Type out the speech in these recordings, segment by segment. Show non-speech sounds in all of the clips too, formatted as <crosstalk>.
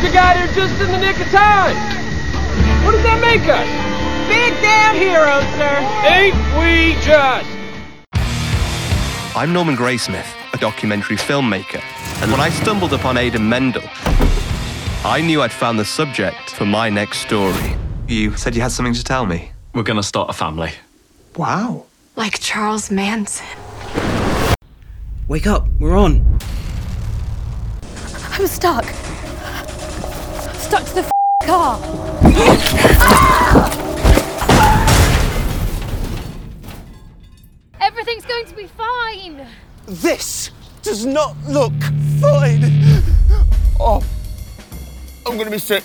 boys, got here just in the nick of time. What does that make us? Big damn heroes, sir. Ain't we just? I'm Norman Graysmith, a documentary filmmaker, and when I stumbled upon Aidan Mendel, I knew I'd found the subject for my next story. You said you had something to tell me. We're gonna start a family. Wow. Like Charles Manson. Wake up, we're on. I'm stuck. Stuck to the f- car. Everything's going to be fine. This does not look fine. Oh, I'm gonna be sick.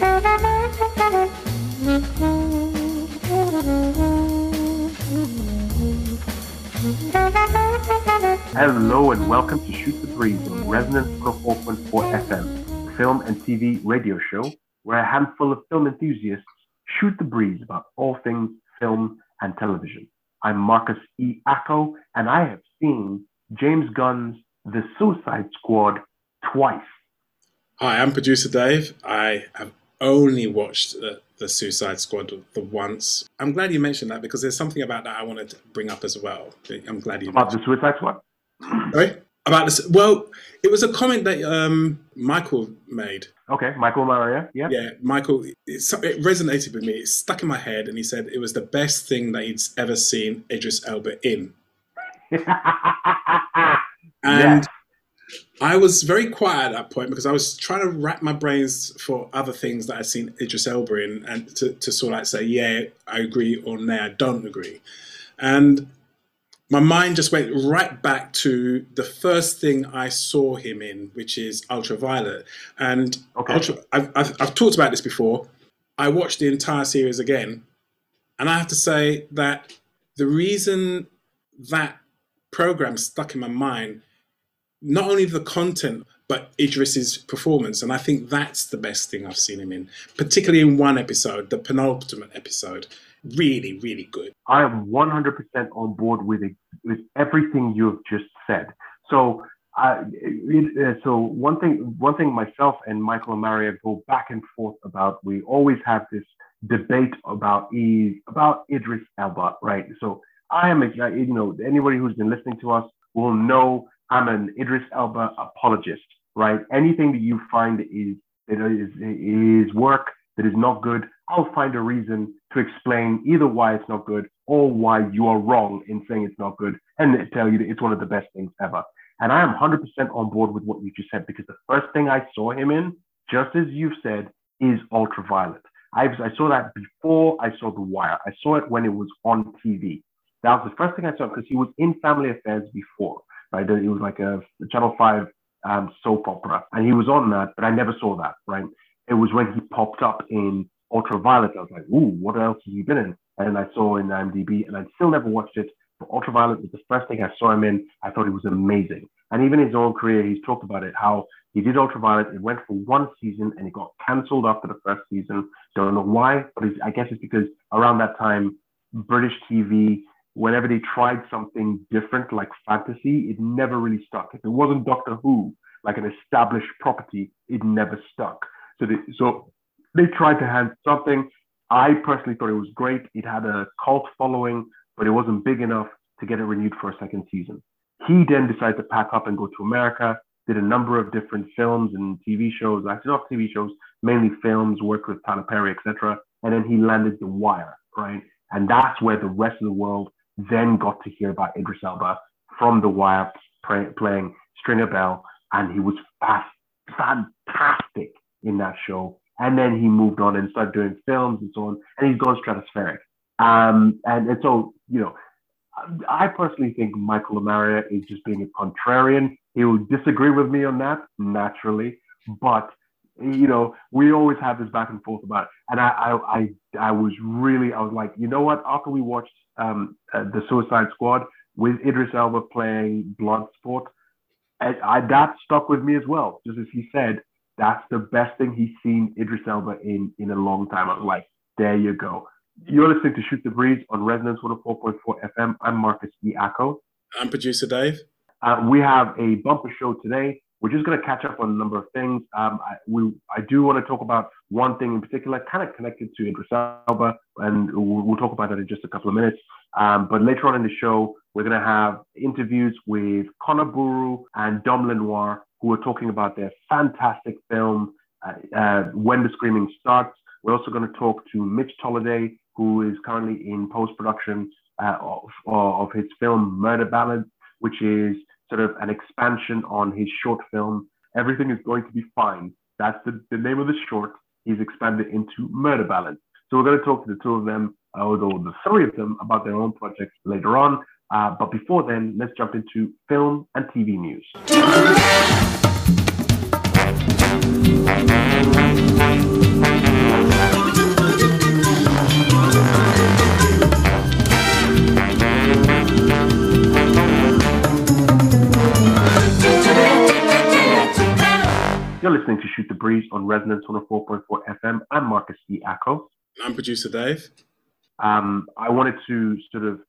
Hello and welcome to Shoot the Breeze on Resonance 104.4 FM, film and TV radio show where a handful of film enthusiasts shoot the breeze about all things film and television. I'm Marcus E. Acko, and I have seen James Gunn's The Suicide Squad twice. Hi, I'm producer Dave. I have only watched the, the Suicide Squad the once. I'm glad you mentioned that because there's something about that I wanted to bring up as well. I'm glad you mentioned About the. Suicide Squad? Sorry? About this. Well, it was a comment that um, Michael made. Okay, Michael Maria. Yeah. Yeah, Michael. It, it resonated with me. It stuck in my head, and he said it was the best thing that he'd ever seen Idris Elba in. <laughs> And I was very quiet at that point because I was trying to wrap my brains for other things that I'd seen Idris Elba in and to, to sort of like say, yeah, I agree or no, I don't agree. And my mind just went right back to the first thing I saw him in, which is Ultraviolet. And Okay. Ultra, I've, I've, I've talked about this before. I watched the entire series again, and I have to say that the reason that program stuck in my mind, not only the content, but Idris's performance. And I think that's the best thing I've seen him in, particularly in one episode, the penultimate episode. Really, really good. I am 100% on board with it, with everything you have just said. So, it, uh, so one thing, one thing myself and Michael and Maria go back and forth about. We always have this debate about is about Idris Elba, right? So I am, you know, anybody who's been listening to us will know I'm an Idris Elba apologist, right? Anything that you find is that is is work that is not good, I'll find a reason to explain either why it's not good or why you are wrong in saying it's not good and tell you that it's one of the best things ever. And I am 100% on board with what you just said because the first thing I saw him in, just as you've said, is Ultraviolet. I, I saw that before I saw The Wire. I saw it when it was on TV. That was the first thing I saw because he was in Family Affairs before, right? It was like a Channel 5 um, soap opera, and he was on that, but I never saw that, right? It was when he popped up in Ultraviolet. I was like, ooh, what else has he been in? And I saw in IMDb, and I still never watched it. But Ultraviolet was the first thing I saw him in. I thought he was amazing. And even his own career, he's talked about it, how he did Ultraviolet. It went for one season and it got cancelled after the first season. Don't know why, but I guess it's because around that time, British TV, whenever they tried something different like fantasy, it never really stuck. If it wasn't Doctor Who, like an established property, it never stuck. So they, so they tried to hand something. I personally thought it was great. It had a cult following, but it wasn't big enough to get it renewed for a second season. He then decided to pack up and go to America, did a number of different films and TV shows, actually not TV shows, mainly films, worked with Tyler Perry, etc. And then he landed The Wire, right? And that's where the rest of the world then got to hear about Idris Elba from The Wire play, playing Stringer Bell, and he was fast, fantastic in that show. And then he moved on and started doing films and so on, and he's gone stratospheric. Um, and, and so, you know, I personally think Michael Amaria is just being a contrarian. He will disagree with me on that, naturally, but you know, we always have this back and forth about it. And I, I, I, I was really, I was like, you know what? After we watched um, uh, the Suicide Squad with Idris Elba playing Bloodsport, And I, that stuck with me as well. Just as he said, that's the best thing he's seen Idris Elba in in a long time. I'm like, there you go. You're listening to Shoot the Breeze on Resonance 104.4 FM. I'm Marcus E. Acko. I'm producer Dave. Uh, we have a bumper show today. We're just going to catch up on a number of things. Um, I, we, I do want to talk about one thing in particular, kind of connected to Idris Elba, and we'll, we'll talk about that in just a couple of minutes. Um, but later on in the show, we're going to have interviews with Conor Boru and Dom Lenoir, who are talking about their fantastic film, uh, uh, When the Screaming Starts. We're also going to talk to Mitch Tolliday, who is currently in post production uh, of, of his film Murder Ballad, which is sort of an expansion on his short film, Everything is Going to Be Fine. That's the, the name of the short. He's expanded into Murder Ballad. So we're going to talk to the two of them, although the three of them, about their own projects later on. Uh, but before then, let's jump into film and TV news. You're listening to Shoot the Breeze on Resonance 104.4 FM. I'm Marcus E. Acko. I'm producer Dave. Um, I wanted to sort of,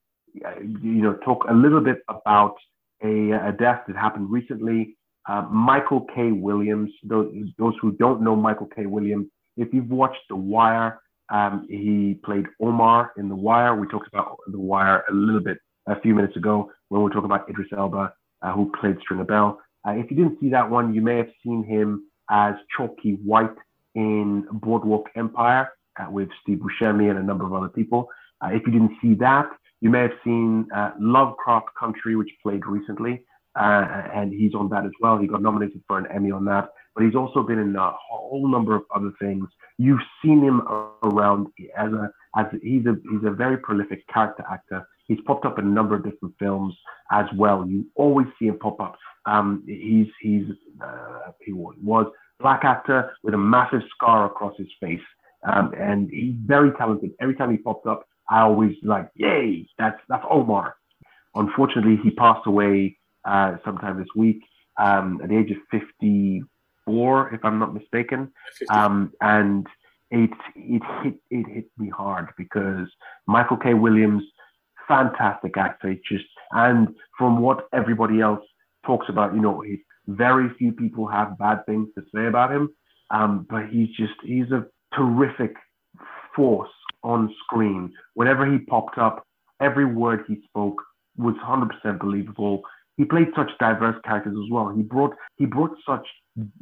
uh, you know, talk a little bit about a, a death that happened recently. Uh, Michael K. Williams. Those, those who don't know Michael K. Williams, if you've watched The Wire, um, he played Omar in The Wire. We talked about The Wire a little bit a few minutes ago when we were talking about Idris Elba, uh, who played Stringer Bell. Uh, if you didn't see that one, you may have seen him as Chalky White in Boardwalk Empire uh, with Steve Buscemi and a number of other people. Uh, if you didn't see that, you may have seen uh, Lovecraft Country, which played recently, uh, and he's on that as well. He got nominated for an Emmy on that, but he's also been in a whole number of other things. You've seen him around as a as he's a he's a very prolific character actor. He's popped up in a number of different films as well. You always see him pop up. Um, he's he's uh, he was black actor with a massive scar across his face, um, and he's very talented. Every time he popped up, I always like, yay, that's that's Omar. Unfortunately, he passed away uh, sometime this week um, at the age of 54, if I'm not mistaken. Um, and it it hit it hit me hard because Michael K. Williams, fantastic actor, just and from what everybody else talks about, you know, he, very few people have bad things to say about him, um, but he's just he's a terrific force on screen. Whenever he popped up, every word he spoke was 100% believable. He played such diverse characters as well. He brought he brought such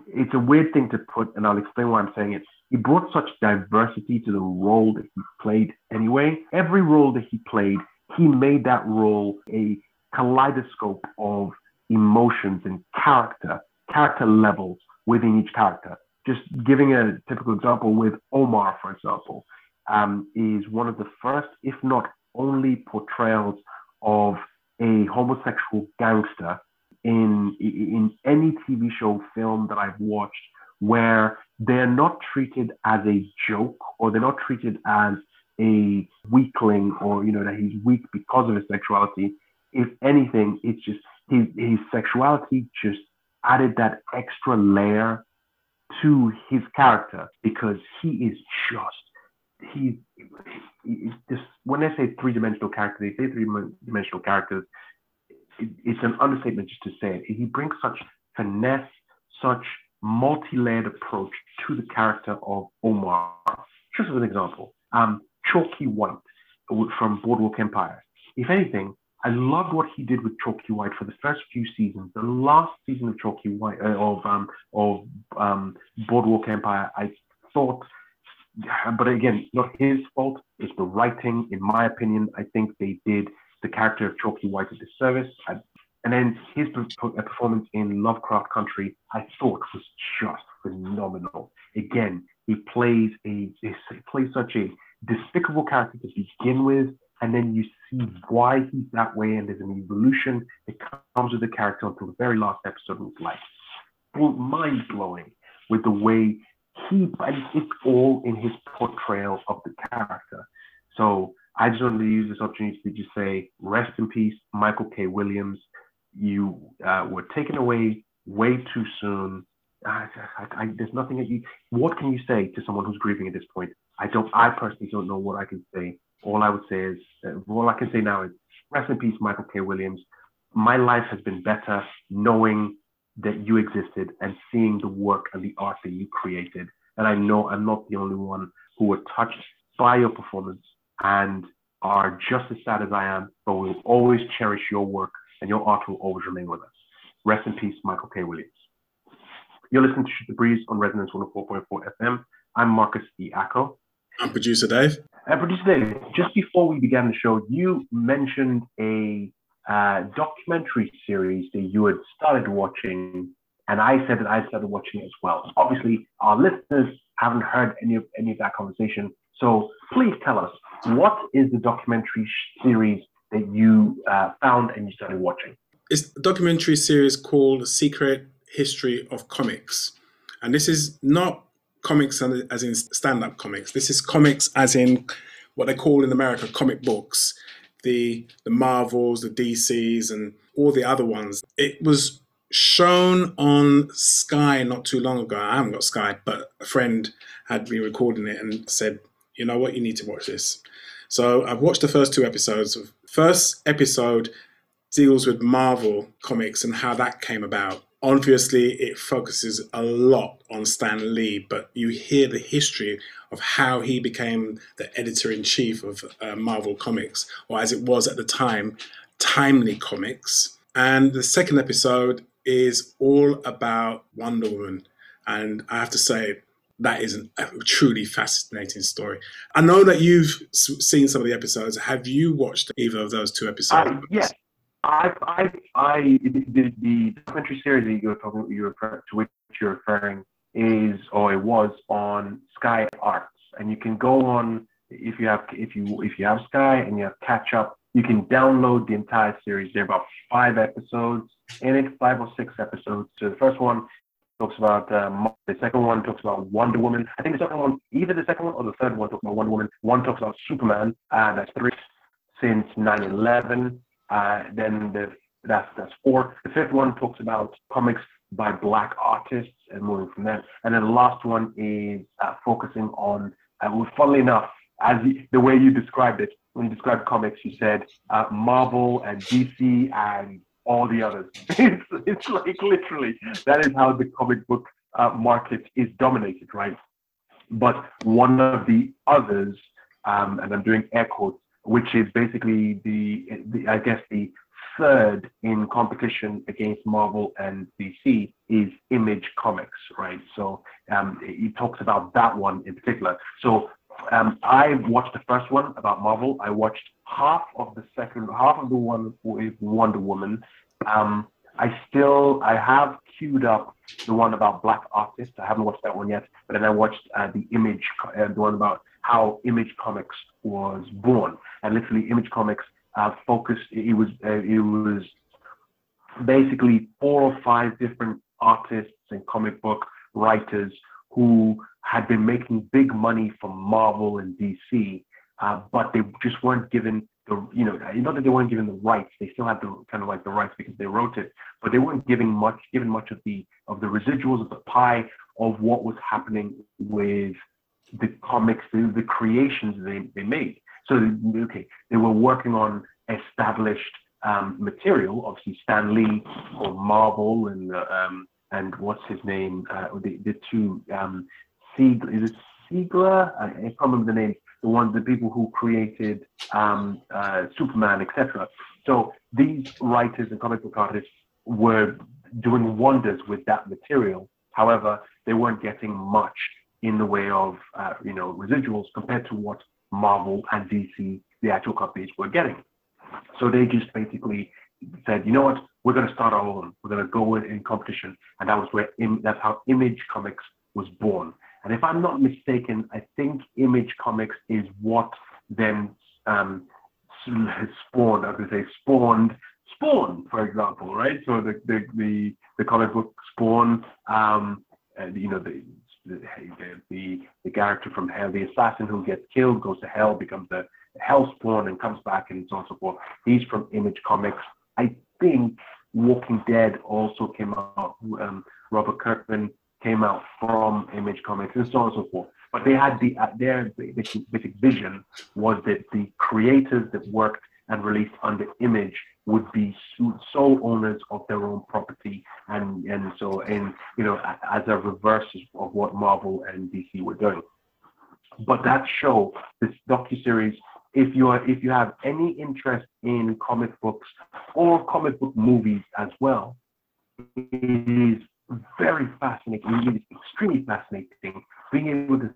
it's a weird thing to put, and I'll explain why I'm saying it. He brought such diversity to the role that he played anyway. Every role that he played, he made that role a kaleidoscope of emotions and character, character levels within each character. Just giving a typical example with Omar, for example, um, is one of the first, if not only, portrayals of a homosexual gangster in in any TV show, film that I've watched, where they're not treated as a joke or they're not treated as a weakling or you know that he's weak because of his sexuality. If anything, it's just his, his sexuality just added that extra layer to his character because he is just he, he just when they say three dimensional character, they say three dimensional characters. It, it's an understatement just to say it. He brings such finesse, such multi-layered approach to the character of Omar. Just as an example, um, Chalky White from Boardwalk Empire. If anything, I loved what he did with Chalky White for the first few seasons. The last season of Chalky White uh, of um, of um, Boardwalk Empire, I thought, but again, not his fault. It's the writing, in my opinion. I think they did the character of Chalky White a disservice. I, and then his performance in Lovecraft Country, I thought was just phenomenal. Again, he plays a he plays such a despicable character to begin with and then you see why he's that way, and there's an evolution that comes with the character until the very last episode of his life. Mind blowing with the way he, and it's all in his portrayal of the character. So I just wanted to use this opportunity to just say, rest in peace, Michael K. Williams. You uh, were taken away way too soon. I, I, I, there's nothing that you. What can you say to someone who's grieving at this point? I don't. I personally don't know what I can say. All I would say is, uh, all I can say now is, rest in peace, Michael K. Williams. My life has been better knowing that you existed and seeing the work and the art that you created. And I know I'm not the only one who were touched by your performance and are just as sad as I am, but we'll always cherish your work and your art will always remain with us. Rest in peace, Michael K. Williams. You're listening to Shoot the Breeze on Resonance 104.4 FM. I'm Marcus E. Acko. I'm producer Dave. And producer Dave, just before we began the show, you mentioned a uh, documentary series that you had started watching, and I said that I started watching it as well. Obviously, our listeners haven't heard any of any of that conversation, so please tell us what is the documentary series that you uh, found and you started watching? It's a documentary series called Secret History of Comics, and this is not comics as in stand-up comics. This is comics as in what they call in America comic books the the Marvels, the DCs, and all the other ones. It was shown on Sky not too long ago. I haven't got Sky, but a friend had been recording it and said, "You know what? You need to watch this." So I've watched the first two episodes. First episode deals with Marvel comics and how that came about obviously it focuses a lot on Stan Lee, but you hear the history of how he became the editor in chief of uh, Marvel Comics, or as it was at the time, Timely Comics. And the second episode is all about Wonder Woman. And I have to say, that is an, a truly fascinating story. I know that you've seen some of the episodes. Have you watched either of those two episodes? Uh, yes, I, I, I, the, the documentary series that you're talking, you refer to which you're referring is, or it was on Sky Arts, and you can go on if you have, if you, if you have Sky and you have catch up, you can download the entire series. There are about five episodes in it, five or six episodes. So the first one talks about um, the second one talks about Wonder Woman. I think the second one, either the second one or the third one talks about Wonder Woman. One talks about Superman. Uh, that's three since 9/11. Uh, then the, that's that's four. The fifth one talks about comics by black artists and moving from there. And then the last one is uh, focusing on, uh, well, funnily enough, as the, the, way you described it, when you described comics, you said uh, Marvel and DC and all the others. <laughs> it's, it's like literally that is how the comic book uh, market is dominated, right? But one of the others, um, and I'm doing air quotes, which is basically the, the I guess the third in competition against Marvel and DC is Image Comics, right? So um, he talks about that one in particular. So um, I watched the first one about Marvel. I watched half of the second, half of the one with Wonder Woman. Um, I still, I have queued up the one about Black artists. I haven't watched that one yet, but then I watched uh, the Image, uh, the one about how Image Comics was born. And literally, Image Comics uh, focused. It was uh, it was basically four or five different artists and comic book writers who had been making big money from Marvel and DC, uh, but they just weren't given the you know not that they weren't given the rights. They still had the kind of like the rights because they wrote it, but they weren't giving much given much of the of the residuals of the pie of what was happening with the comics, the, the creations they, they made. So, okay, they were working on established um, material, obviously Stan Lee or Marvel and um, and what's his name, uh, the, the two, um, Siegler, is it Siegler? I, I can't remember the name, the ones, the people who created um, uh, Superman, etc. So these writers and comic book artists were doing wonders with that material. However, they weren't getting much in the way of uh, you know residuals compared to what Marvel and DC, the actual companies, were getting. So they just basically said, you know what, we're going to start our own. We're going to go in, in competition, and that was where Im- that's how Image Comics was born. And if I'm not mistaken, I think Image Comics is what then um, spawned. I to say spawned Spawn, for example, right? So the the the, the comic book Spawn, um, and, you know, the the, the, the character from hell, the assassin who gets killed, goes to hell, becomes the hell spawn and comes back and so on and so forth. He's from Image Comics. I think Walking Dead also came out. Um, Robert Kirkman came out from Image Comics and so on and so forth. But they had the uh, their basic, basic vision was that the creators that worked and released under Image would be sole owners of their own property, and and so and you know as a reverse of what Marvel and DC were doing. But that show, this docu series, if you are if you have any interest in comic books or comic book movies as well, it is very fascinating. It is extremely fascinating being able to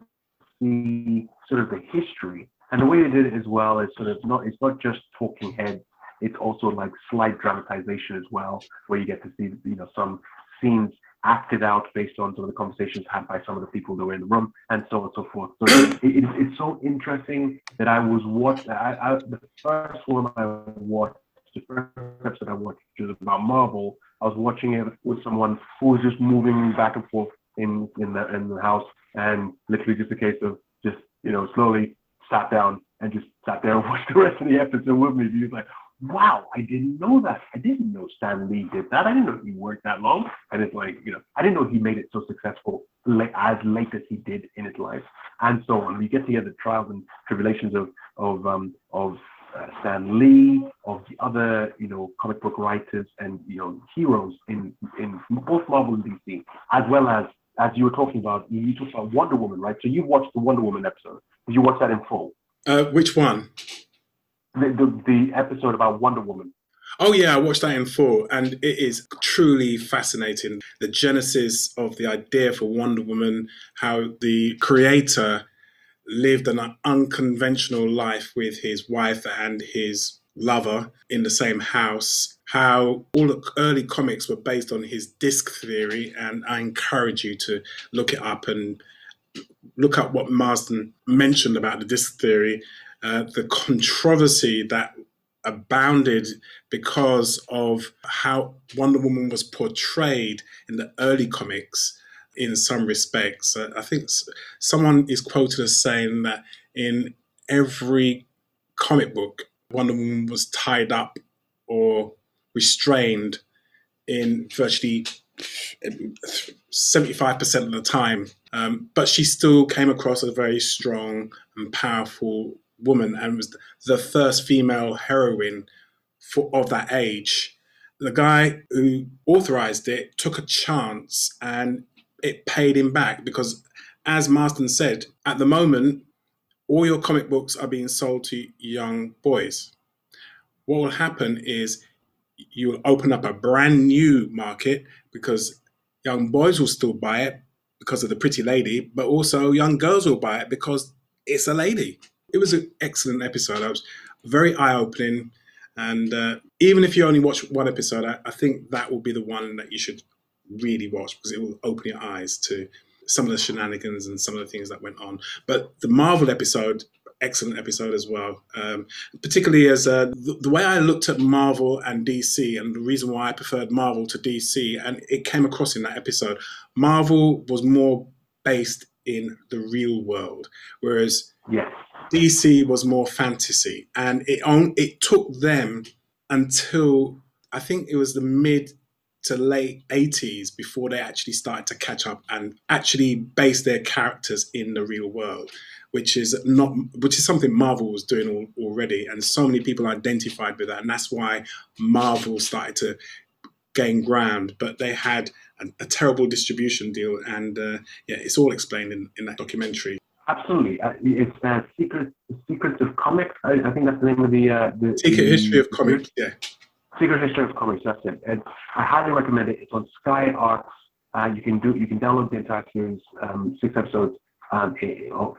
see sort of the history and the way they did it as well is sort of not it's not just talking heads. It's also like slight dramatization as well, where you get to see you know some scenes acted out based on some of the conversations had by some of the people that were in the room and so on and so forth. So it, it, it's so interesting that I was watching. I, I, the first one I watched, the first episode I watched, was about Marvel. I was watching it with someone who was just moving back and forth in in the in the house, and literally just a case of just you know slowly sat down and just sat there <laughs> and watched the rest of the episode with me. He was like, wow, I didn't know that. I didn't know Stan Lee did that. I didn't know he worked that long. And it's like, you know, I didn't know he made it so successful as late as he did in his life, and so on. We get to hear the trials and tribulations of of um, of uh, Stan Lee, of the other, you know, comic book writers and you know heroes in in both Marvel and DC, as well as as you were talking about, you talked about Wonder Woman, right? So you watched the Wonder Woman episode. Did you watch that in full? Uh, which one? The, the, the episode about Wonder Woman. Oh yeah, I watched that in full, and it is truly fascinating. The genesis of the idea for Wonder Woman, how the creator lived an unconventional life with his wife and his lover in the same house, how all the early comics were based on his DISC theory, and I encourage you to look it up and look up what Marston mentioned about the DISC theory, uh, the controversy that abounded because of how Wonder Woman was portrayed in the early comics in some respects. Uh, I think someone is quoted as saying that in every comic book, Wonder Woman was tied up or restrained in virtually 75% of the time. Um, but she still came across as a very strong and powerful woman and was the first female heroine for, of that age. The guy who authorized it took a chance and it paid him back because, as Marston said, at the moment, all your comic books are being sold to young boys. What will happen is you will open up a brand new market because young boys will still buy it because of the pretty lady, but also young girls will buy it because it's a lady. It was an excellent episode. I was very eye opening. And uh, even if you only watch one episode, I, I, think that will be the one that you should really watch because it will open your eyes to some of the shenanigans and some of the things that went on. But the Marvel episode excellent episode as well. Um, particularly as uh, the, the, way I looked at Marvel and DC, and the reason why I preferred Marvel to DC, and it came across in that episode. Marvel was more based in the real world, whereas yes. DC was more fantasy, and it on, it took them until I think it was the mid to late 80s before they actually started to catch up and actually base their characters in the real world which is not which is something Marvel was doing all, already, and so many people identified with that, and that's why Marvel started to gain ground. But they had a, a terrible distribution deal, and uh, yeah, it's all explained in, in that documentary. Absolutely, uh, it's uh, Secret Secrets of Comics. I, I, think that's the name of the, uh, the Secret the, History of Comics. Yeah, Secret History of Comics. That's it. And I highly recommend it. It's on Sky Arts. Uh, you can do you can download the entire series, um, six episodes um,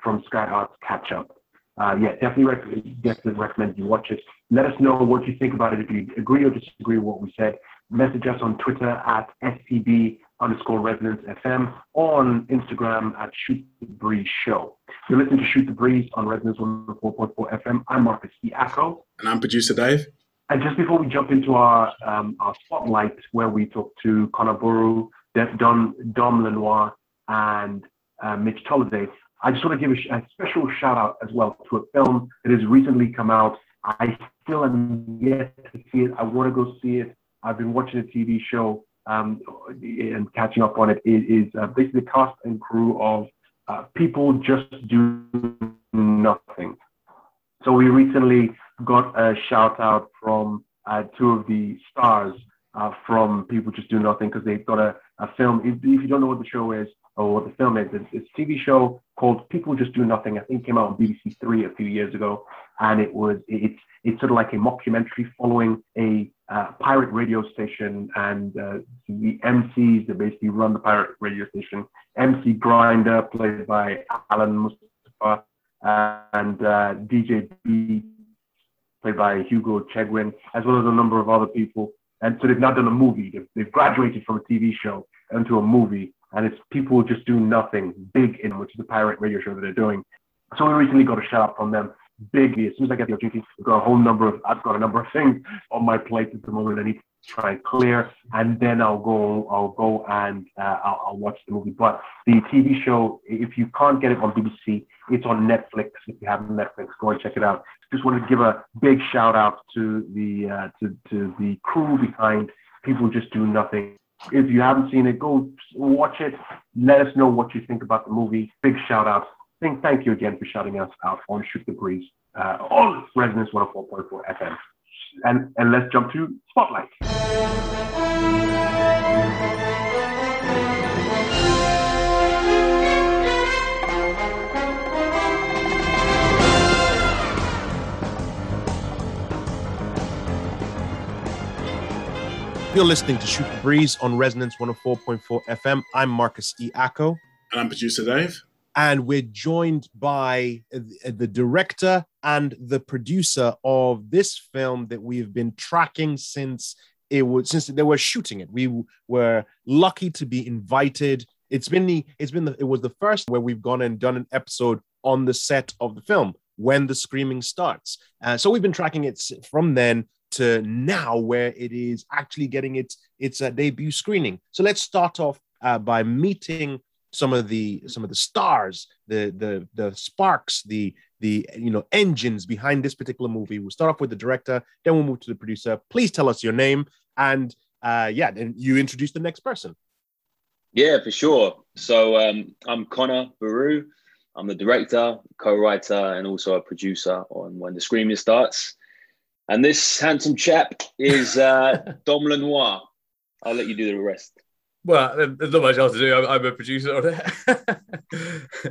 from Sky Arts Catch Up. Uh, yeah, definitely, rec- definitely recommend you watch it. Let us know what you think about it. If you agree or disagree with what we said, message us on Twitter at STB underscore Resonance FM, on Instagram at Shoot the Breeze Show. You're listening to Shoot the Breeze on Resonance 104.4 FM. I'm Marcus Diaco. And I'm producer Dave. And just before we jump into our um, our spotlight, where we talk to Conor Boru, Don, Dom Lenoir, and uh, Mitch Tolliday. I just want to give a, a, special shout out as well to a film that has recently come out. I still am yet to see it. I want to go see it. I've been watching the TV show um, and catching up on it. It is uh, basically the cast and crew of uh, people just do nothing. So we recently got a shout out from uh, two of the stars uh, from People Just Do Nothing because they've got a, a film. If, if, you don't know what the show is or what the film is, it's, it's, a TV show called People Just Do Nothing. I think it came out on BBC Three a few years ago, and it was it's it's sort of like a mockumentary following a uh, pirate radio station and uh, the MCs that basically run the pirate radio station. MC Grindah, played by Allan Mustafa, and uh, DJ B, played by Hugo Chegwin, as well as a number of other people. And so they've now done a movie. They've, they've graduated from a TV show into a movie, and it's people just do nothing big in, which is the pirate radio show that they're doing. So we recently got a shout out from them. Bigly, as soon as I get the opportunity, we've got a whole number of I've got a number of things on my plate at the moment. I need to try and clear, and then I'll go I'll go and uh, I'll, I'll, watch the movie. But the TV show, if you can't get it on BBC, it's on Netflix. If you have Netflix, go and check it out. Just wanted to give a big shout out to the uh, to to the crew behind People Just Do Nothing. If you haven't seen it, go watch it. Let us know what you think about the movie. Big shout out. Thank, thank you again for shouting us out on Shoot the Breeze uh, on Resonance 104.4 FM and, and let's jump to Spotlight. You're listening to Shoot the Breeze on Resonance 104.4 FM. I'm Marcus E. Acko. And I'm producer Dave and we're joined by the director and the producer of this film that we've been tracking since it was since they were shooting it. We were lucky to be invited. It's been the it's been the, it was the first where we've gone and done an episode on the set of the film when the screaming starts. Uh, so we've been tracking it from then to now, where it is actually getting its its uh, debut screening. So let's start off uh, by meeting some of the some of the stars, the the the sparks, the the you know engines behind this particular movie. We'll start off with the director, then we'll move to the producer. Please tell us your name and uh, yeah, then you introduce the next person. Yeah, for sure. So um, I'm Conor Boru. I'm the director, co-writer, and also a producer on When the Screaming Starts. And this handsome chap is uh, <laughs> Dom Lenoir. I'll let you do the rest. Well, there's not much else to do. I'm, I'm a producer on it.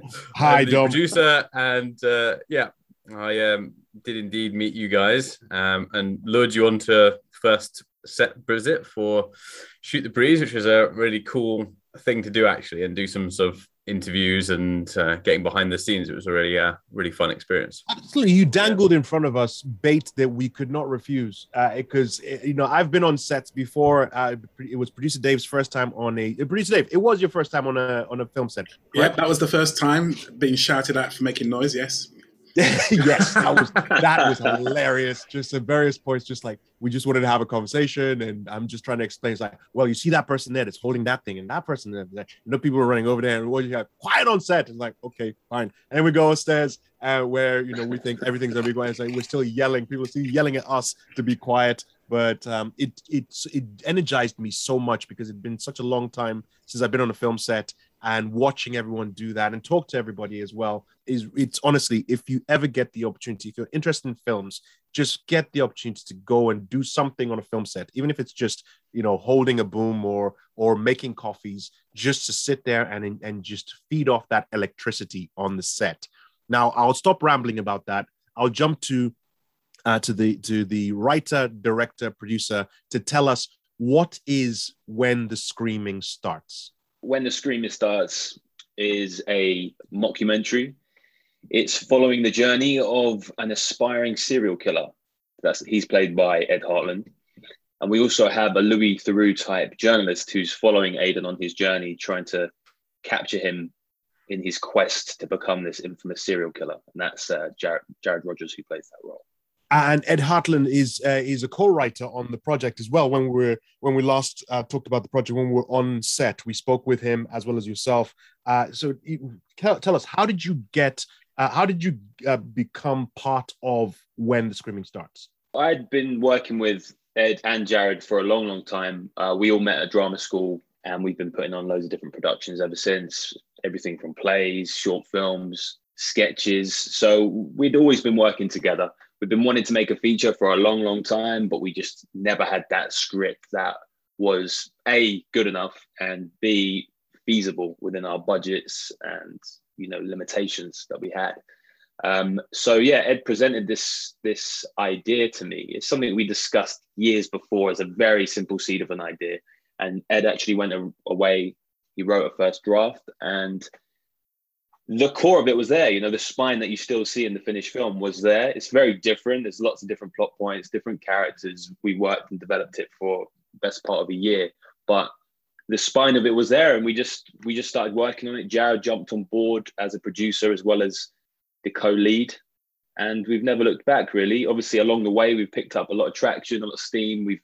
<laughs> Hi, Dom. Producer, and uh, yeah, I um, did indeed meet you guys um, and lured you on to first set visit for Shoot the Breeze, which was a really cool thing to do actually, and do some sort of interviews and uh, getting behind the scenes. It was a really, uh, really fun experience. Absolutely, you dangled in front of us bait that we could not refuse. Because uh, you know, I've been on sets before. Uh, it was producer Dave's first time on a uh, producer Dave. It was your first time on a on a film set. Right? Yeah, that was the first time being shouted at for making noise. Yes. <laughs> yes, that was that was <laughs> hilarious. Just at various points, just like we just wanted to have a conversation, and I'm just trying to explain. It's like, well, you see that person there that's holding that thing, and that person there. You know, people are running over there, and what you have quiet on set. It's like, okay, fine. And we go upstairs, uh, where you know we think everything's gonna be quiet. It's like we're still yelling. People are still yelling at us to be quiet. But um, it it it energized me so much because it'd been such a long time since I've been on a film set, and watching everyone do that and talk to everybody as well is it's honestly if you ever get the opportunity if you're interested in films just get the opportunity to go and do something on a film set even if it's just you know holding a boom or or making coffees just to sit there and and just feed off that electricity on the set. Now i'll stop rambling about that. I'll jump to uh, to the to the writer director producer to tell us what is when the screaming starts when the Screamer starts is a mockumentary. It's following the journey of an aspiring serial killer. That's he's played by Ed Hartland. And we also have a Louis Theroux type journalist who's following Aidan on his journey, trying to capture him in his quest to become this infamous serial killer. And that's uh, Jared, Jared Rogers who plays that role and Ed Hartland is uh, is a co-writer on the project as well. When we were when we last uh, talked about the project, when we were on set, we spoke with him as well as yourself. Uh, so tell, tell, us, how did you get? Uh, how did you uh, become part of when the screaming starts? I'd been working with Ed and Jared for a long, long time. Uh, we all met at drama school, and we've been putting on loads of different productions ever since. Everything from plays, short films, sketches. So we'd always been working together. We've been wanting to make a feature for a long, long time, but we just never had that script that was a good enough and b feasible within our budgets and you know limitations that we had. Um, so yeah, Ed presented this this idea to me. It's something we discussed years before as a very simple seed of an idea, and Ed actually went away. He wrote a first draft, and the core of it was there. You know, the spine that you still see in the finished film was there. It's very different. There's lots of different plot points, different characters. We worked and developed it for best part of a year, but the spine of it was there, and we just we just started working on it. Jared jumped on board as a producer as well as the co-lead, and we've never looked back. Really, obviously, along the way, we've picked up a lot of traction, a lot of steam. We've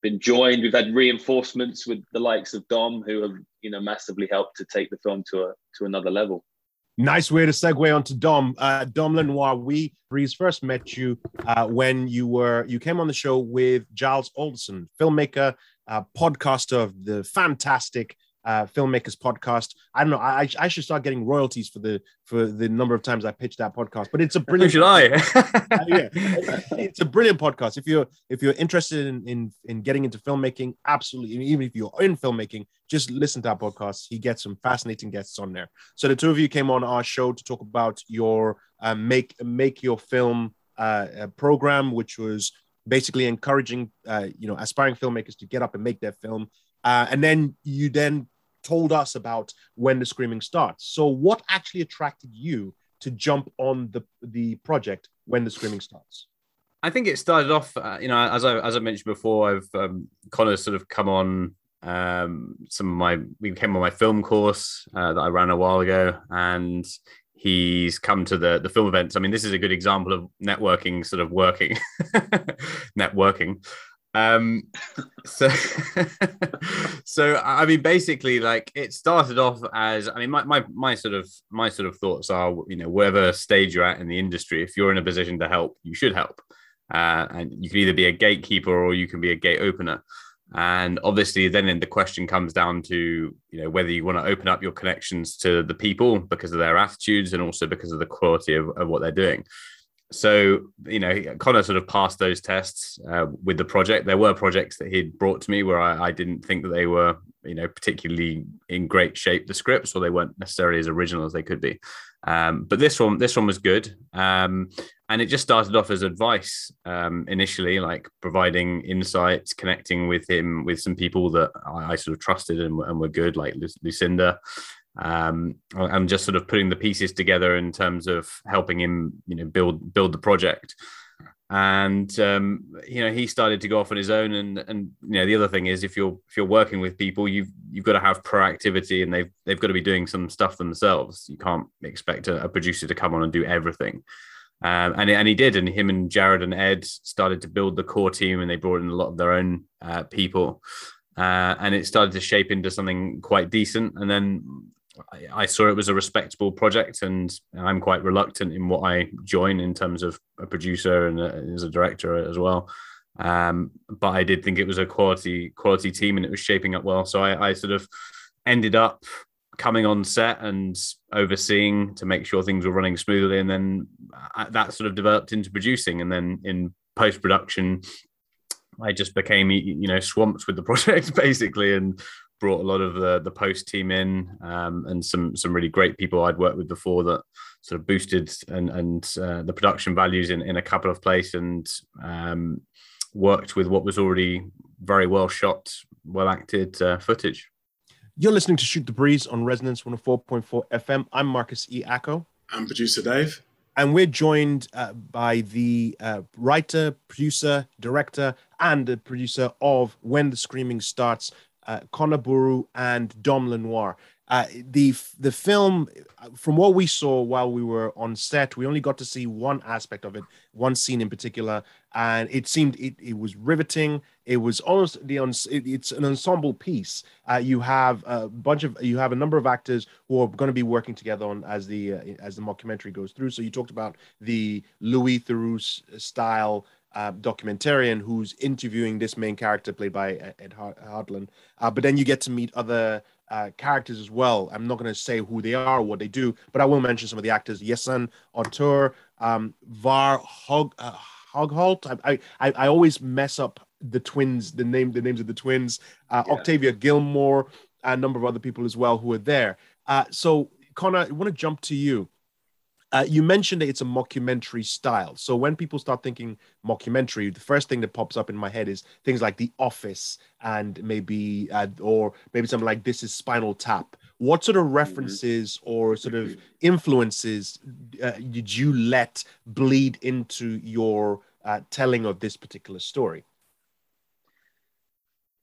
been joined. We've had reinforcements with the likes of Dom, who have you know massively helped to take the film to a to another level. Nice way to segue onto Dom. Uh, Dom Lenoir, we Breeze first met you uh, when you were you came on the show with Giles Alderson, filmmaker, uh, podcaster of the fantastic uh, filmmakers podcast. I don't know. I, I should start getting royalties for the for the number of times I pitched that podcast. But it's a brilliant. <laughs> should I? <laughs> Uh, yeah, it's a brilliant podcast. If you're if you're interested in in, in getting into filmmaking, absolutely. Even if you're in filmmaking, just listen to that podcast. He gets some fascinating guests on there. So the two of you came on our show to talk about your uh, make make your film uh, program, which was basically encouraging uh, you know aspiring filmmakers to get up and make their film. Uh, and then you then told us about when the screaming starts. So what actually attracted you to jump on the the project when the screaming starts? I think it started off, uh, you know, as I as I mentioned before, I've um, Connor sort of come on um, some of my we came on my film course uh, that I ran a while ago, and he's come to the the film events. I mean, this is a good example of networking sort of working, <laughs> networking. Um, so, <laughs> so I mean, basically, like it started off as I mean, my, my my sort of my sort of thoughts are, you know, wherever stage you're at in the industry, if you're in a position to help, you should help, uh, and you can either be a gatekeeper or you can be a gate opener. And obviously, then the question comes down to you know whether you want to open up your connections to the people because of their attitudes and also because of the quality of, of what they're doing so you know connor sort of passed those tests uh, with the project. There were projects that he'd brought to me where I, I, didn't think that they were you know particularly in great shape the scripts or they weren't necessarily as original as they could be. Um, but this one this one was good. Um, and it just started off as advice um, initially like providing insights connecting with him with some people that i, I sort of trusted and, and were good like lucinda um, and just sort of putting the pieces together in terms of helping him, you know, build build the project. And um, you know, he started to go off on his own. And and you know, the other thing is, if you're if you're working with people, you've you've got to have proactivity, and they've they've got to be doing some stuff themselves. You can't expect a, a producer to come on and do everything. Um, and and he did, and him and Jared and Ed started to build the core team, and they brought in a lot of their own uh, people, uh, and it started to shape into something quite decent. And then I, saw it was a respectable project, and I'm quite reluctant in what I join in terms of a producer and a, as a director as well. Um, but I did think it was a quality quality team, and it was shaping up well. So I, I sort of ended up coming on set and overseeing to make sure things were running smoothly, and then uh, that sort of developed into producing, and then in post production. I just became, you know, swamped with the <laughs> project basically, and brought a lot of the the post team in um, and some some really great people I'd worked with before that sort of boosted and and uh, the production values in in a couple of places and um, worked with what was already very well shot, well acted uh, footage. You're listening to Shoot the Breeze on Resonance 104.4 FM. I'm Marcus E. Acko. I'm producer Dave. And we're joined uh, by the uh, writer, producer, director, and the producer of When the Screaming Starts, uh, and Dom Lenoir. Uh, the the film, from what we saw while we were on set, we only got to see one aspect of it, one scene in particular, and it seemed it, it was riveting. It was almost the it, it's an ensemble piece. Uh, you have a bunch of you have a number of actors who are going to be working together on as the uh, as the mockumentary goes through. So you talked about the Louis Theroux style uh, documentarian who's interviewing this main character played by Ed Hartland. Uh, but then you get to meet other uh, characters as well. I'm not going to say who they are or what they do, but I will mention some of the actors: Yasen Atour, um, Var Hog, uh, Hogholt. I, I I always mess up the twins, the name, the names of the twins. Uh, yeah. Octavia Gilmore, a number of other people as well who are there. Uh, so, Connor, I want to jump to you. Uh, you mentioned that it's a mockumentary style. So when people start thinking mockumentary, the first thing that pops up in my head is things like The Office and maybe, uh, or maybe something like This is Spinal Tap. What sort of mm-hmm. references or sort of influences uh, did you let bleed into your uh, telling of this particular story?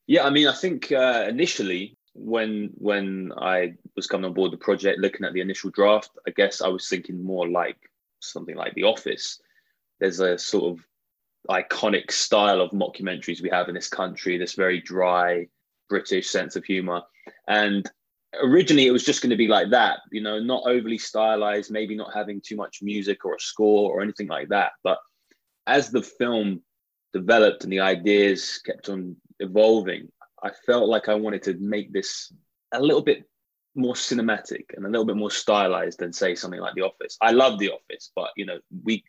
Yeah, I mean, I think uh, initially when when I was coming on board the project, looking at the initial draft, I guess I was thinking more like something like The Office. There's a sort of iconic style of mockumentaries we have in this country, this very dry British sense of humor. And originally it was just going to be like that, you know, not overly stylized, maybe not having too much music or a score or anything like that. But as the film developed and the ideas kept on evolving, I felt like I wanted to make this a little bit more cinematic and a little bit more stylized than say something like The Office. I love The Office, but you know, we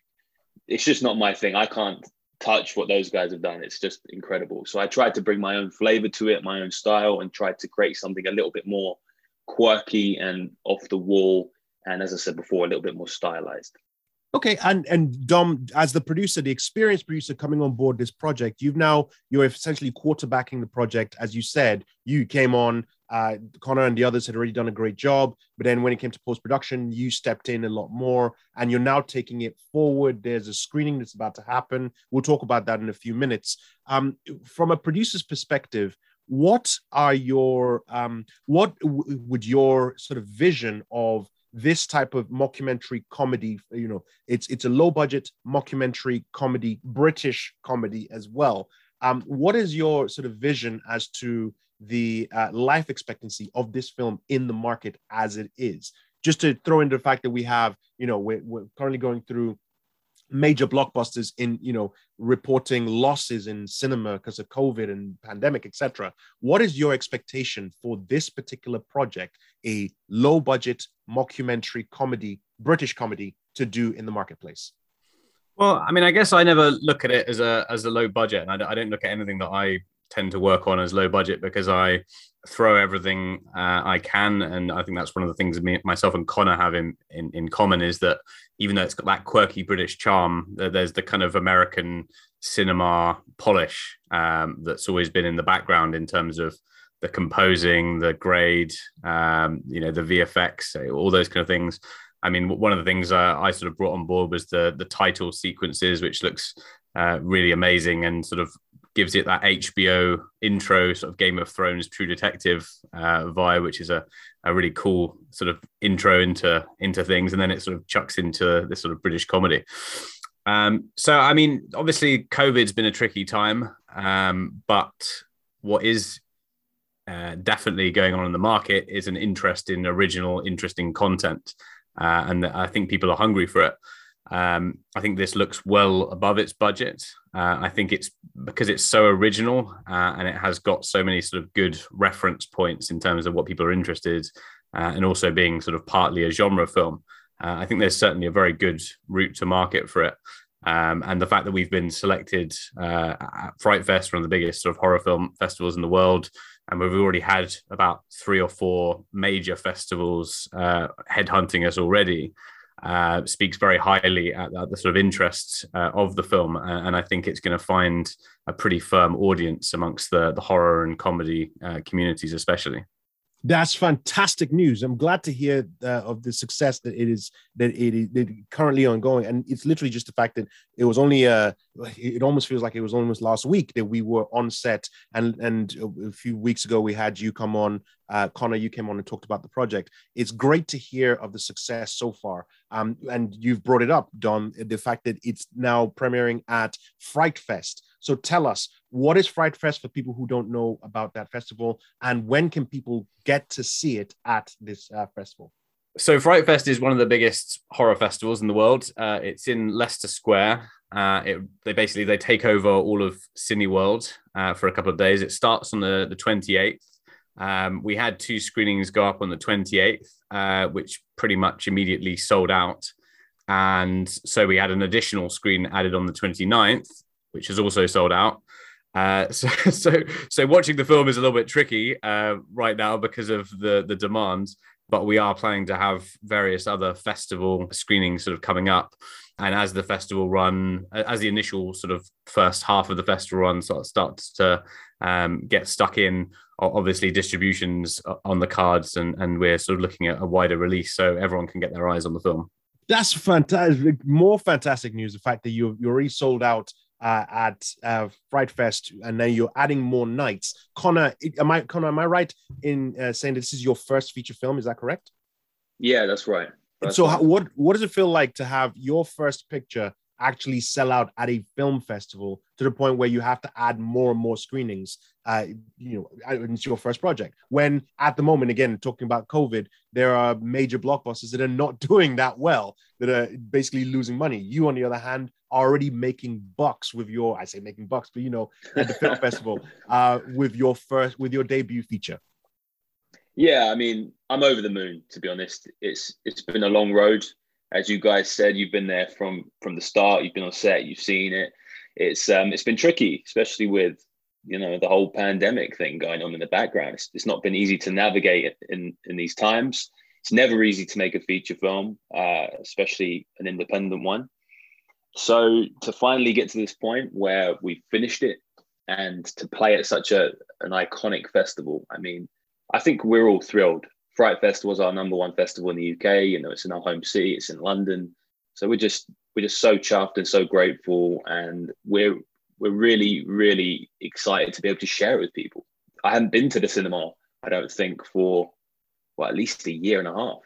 it's just not my thing. I can't touch what those guys have done. It's just incredible. So I tried to bring my own flavor to it, my own style, and tried to create something a little bit more quirky and off the wall. And as I said before, a little bit more stylized. Okay, and and Dom, as the producer, the experienced producer coming on board this project, you've now you're essentially quarterbacking the project. As you said, you came on. Uh, Conor and the others had already done a great job, but then when it came to post production, you stepped in a lot more, and you're now taking it forward. There's a screening that's about to happen. We'll talk about that in a few minutes. Um, from a producer's perspective, what are your um, what w- would your sort of vision of this type of mockumentary comedy you know it's it's a low budget mockumentary comedy british comedy as well. Um, what is your sort of vision as to the uh, life expectancy of this film in the market as it is? Just to throw in the fact that we have you know we're, we're currently going through major blockbusters in you know reporting losses in cinema because of covid and pandemic etc what is your expectation for this particular project a low budget mockumentary comedy british comedy to do in the marketplace? Well i mean i guess i never look at it as a as a low budget. And i, I don't look at anything that i tend to work on as low budget because I throw everything uh, I can, and I think that's one of the things me, myself and Conor have in, in, in common is that even though it's got that quirky British charm, there's the kind of American cinema polish um, that's always been in the background in terms of the composing, the grade, um, you know, the VFX, all those kind of things. I mean, one of the things uh, I sort of brought on board was the the title sequences, which looks uh, really amazing and sort of gives it that HBO intro, sort of Game of Thrones True Detective uh, vibe, which is a, a really cool sort of intro into into things, and then it sort of chucks into this sort of British comedy. Um, so, I mean, obviously, COVID's been a tricky time, um, but what is uh, definitely going on in the market is an interest in original, interesting content, uh, and I think people are hungry for it. Um, I think this looks well above its budget. Uh, I think it's because it's so original uh, and it has got so many sort of good reference points in terms of what people are interested uh, and also being sort of partly a genre film. Uh, I think there's certainly a very good route to market for it. Um, and the fact that we've been selected uh, at Fright Fest, one of the biggest sort of horror film festivals in the world, and we've already had about three or four major festivals uh, headhunting us already uh, speaks very highly at, at, the sort of interests uh, of the film, and I think it's going to find a pretty firm audience amongst the the horror and comedy uh, communities, especially. That's fantastic news. I'm glad to hear uh, of the success that it is that it is currently ongoing, and it's literally just the fact that it was only uh it almost feels like it was almost last week that we were on set, and and a few weeks ago we had you come on, uh, Conor, you came on and talked about the project. It's great to hear of the success so far, um, and you've brought it up, Dom, the fact that it's now premiering at Fright Fest. So tell us, what is Fright Fest for people who don't know about that festival, and when can people get to see it at this uh, festival? So Fright Fest is one of the biggest horror festivals in the world. Uh, it's in Leicester Square. Uh, it, they basically they take over all of Cineworld uh, for a couple of days. It starts on the the 28th. Um, we had two screenings go up on the 28th, uh, which pretty much immediately sold out. And so we had an additional screen added on the 29th, which is also sold out. Uh, <laughs> so, so, so watching the film is a little bit tricky uh, right now because of the the demand but we are planning to have various other festival screenings sort of coming up. And as the festival run, as the initial sort of first half of the festival run sort of starts to um, get stuck in, obviously distributions on the cards, and, and we're sort of looking at a wider release so everyone can get their eyes on the film. That's fantastic. More fantastic news: the fact that you you already sold out uh, at uh, Fright Fest, and then you're adding more nights. Conor, am I Conor? Am I right in uh, saying this is your first feature film? Is that correct? Yeah, that's right. That's so, right. how, what what does it feel like to have your first picture actually sell out at a film festival to the point where you have to add more and more screenings uh, you know it's your first project when at the moment again talking about covid there are major blockbusters that are not <laughs> doing that well that are basically losing money you on the other hand already making bucks with your i say making bucks but you know at the film festival <laughs> uh, with your first with your debut feature yeah i mean i'm over the moon to be honest it's it's been a long road as you guys said, you've been there from from the start. You've been on set. You've seen it. It's um, it's been tricky, especially with you know the whole pandemic thing going on in the background. It's, it's not been easy to navigate in in these times. It's never easy to make a feature film, uh, especially an independent one. So to finally get to this point where we finished it and to play at such a an iconic festival, I mean, I think we're all thrilled Fright Fest was our number one festival in the UK. You know, it's in our home city. It's in London. So we're just we're just so chuffed and so grateful, and we're we're really really excited to be able to share it with people. I haven't been to the cinema, I don't think, for well at least a year and a half.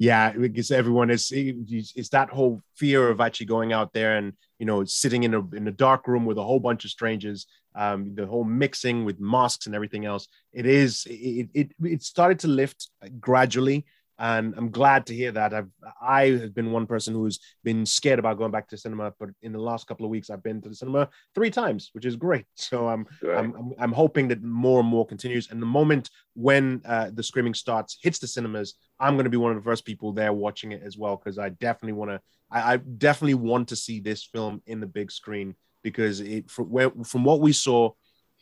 Yeah, because everyone is it's that whole fear of actually going out there and you know sitting in a in a dark room with a whole bunch of strangers um, the whole mixing with masks and everything else. It is it, it it started to lift gradually, and I'm glad to hear that. I've I have been one person who's been scared about going back to cinema, but in the last couple of weeks, I've been to the cinema three times, which is great. <laughs> So I'm I'm, I'm, I'm hoping that more and more continues. And the moment when uh, the screaming starts hits the cinemas, I'm going to be one of the first people there watching it as well because I definitely want to. I, I definitely want to see this film in the big screen because it from where from what we saw,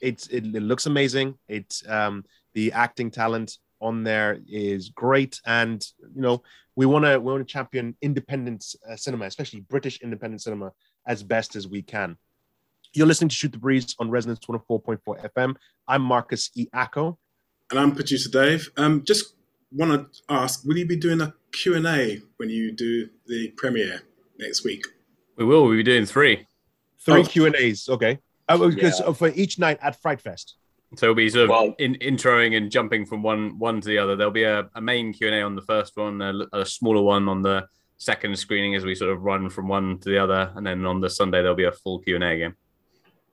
it's it, it looks amazing. It's um, the acting talent on there is great, and you know we want to we want to champion independent uh, cinema, especially British independent cinema, as best as we can. You're listening to Shoot the Breeze on Resonance 104.4 FM. I'm Marcus E. Acko. And I'm producer Dave. Um, just want to ask, will you be doing a Q&A when you do the premiere next week? We will. We'll be doing three. Three oh. Q and A's. Okay. Uh, because yeah. for each night at Fright Fest. So it'll be sort of well, in, introing and jumping from one one to the other. There'll be a, a main Q and A on the first one, a, a, smaller one on the second screening as we sort of run from one to the other, and then on the Sunday there'll be a full Q and A again.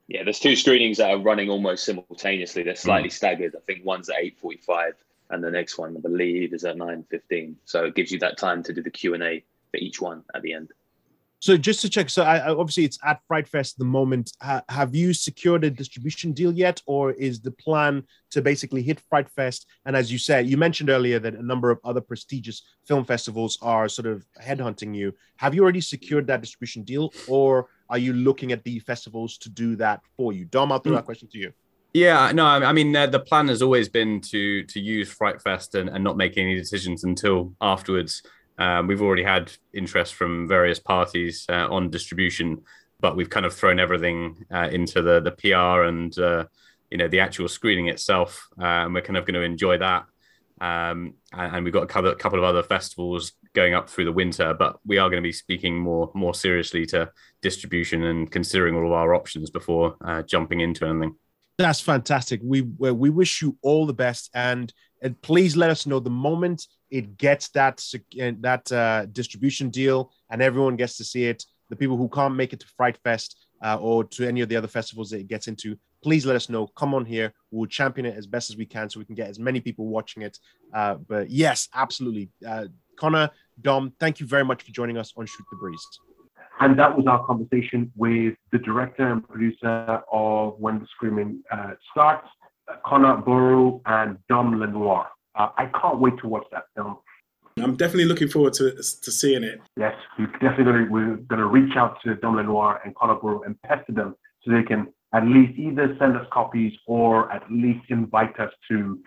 Yeah, there's two screenings that are running almost simultaneously. They're slightly mm. staggered. I think one's at eight forty-five, and the next one, I believe, is at nine fifteen. So it gives you that time to do the Q and A for each one at the end. So just to check, so I, obviously it's at Fright Fest at the moment. Ha, have you secured a distribution deal yet, or is the plan to basically hit Fright Fest? And as you said, you mentioned earlier that a number of other prestigious film festivals are sort of headhunting you. Have you already secured that distribution deal, or are you looking at the festivals to do that for you? Dom, I'll throw mm. that question to you. Yeah, no, I mean uh, the plan has always been to to use Fright Fest and, and not make any decisions until afterwards. Um, we've already had interest from various parties uh, on distribution, but we've kind of thrown everything uh, into the the PR and uh, you know the actual screening itself, uh, and we're kind of going to enjoy that. Um, and, and, we've got a couple, a couple of other festivals going up through the winter, but we are going to be speaking more more seriously to distribution and considering all of our options before uh, jumping into anything. That's fantastic. We we wish you all the best, and, and please let us know the moment it gets that that uh, distribution deal, and everyone gets to see it. The people who can't make it to Fright Fest uh, or to any of the other festivals that it gets into, please let us know. Come on here. We'll champion it as best as we can so we can get as many people watching it. Uh, but yes, absolutely. Uh, Conor, Dom, thank you very much for joining us on Shoot the Breeze. And that was our conversation with the director and producer of When the Screaming uh, Starts, Conor Boru and Dom Lenoir. Uh, I can't wait to watch that film. I'm definitely looking forward to to seeing it. Yes, we're definitely we're going to reach out to Dom Lenoir and Boru and pester them so they can at least either send us copies or at least invite us to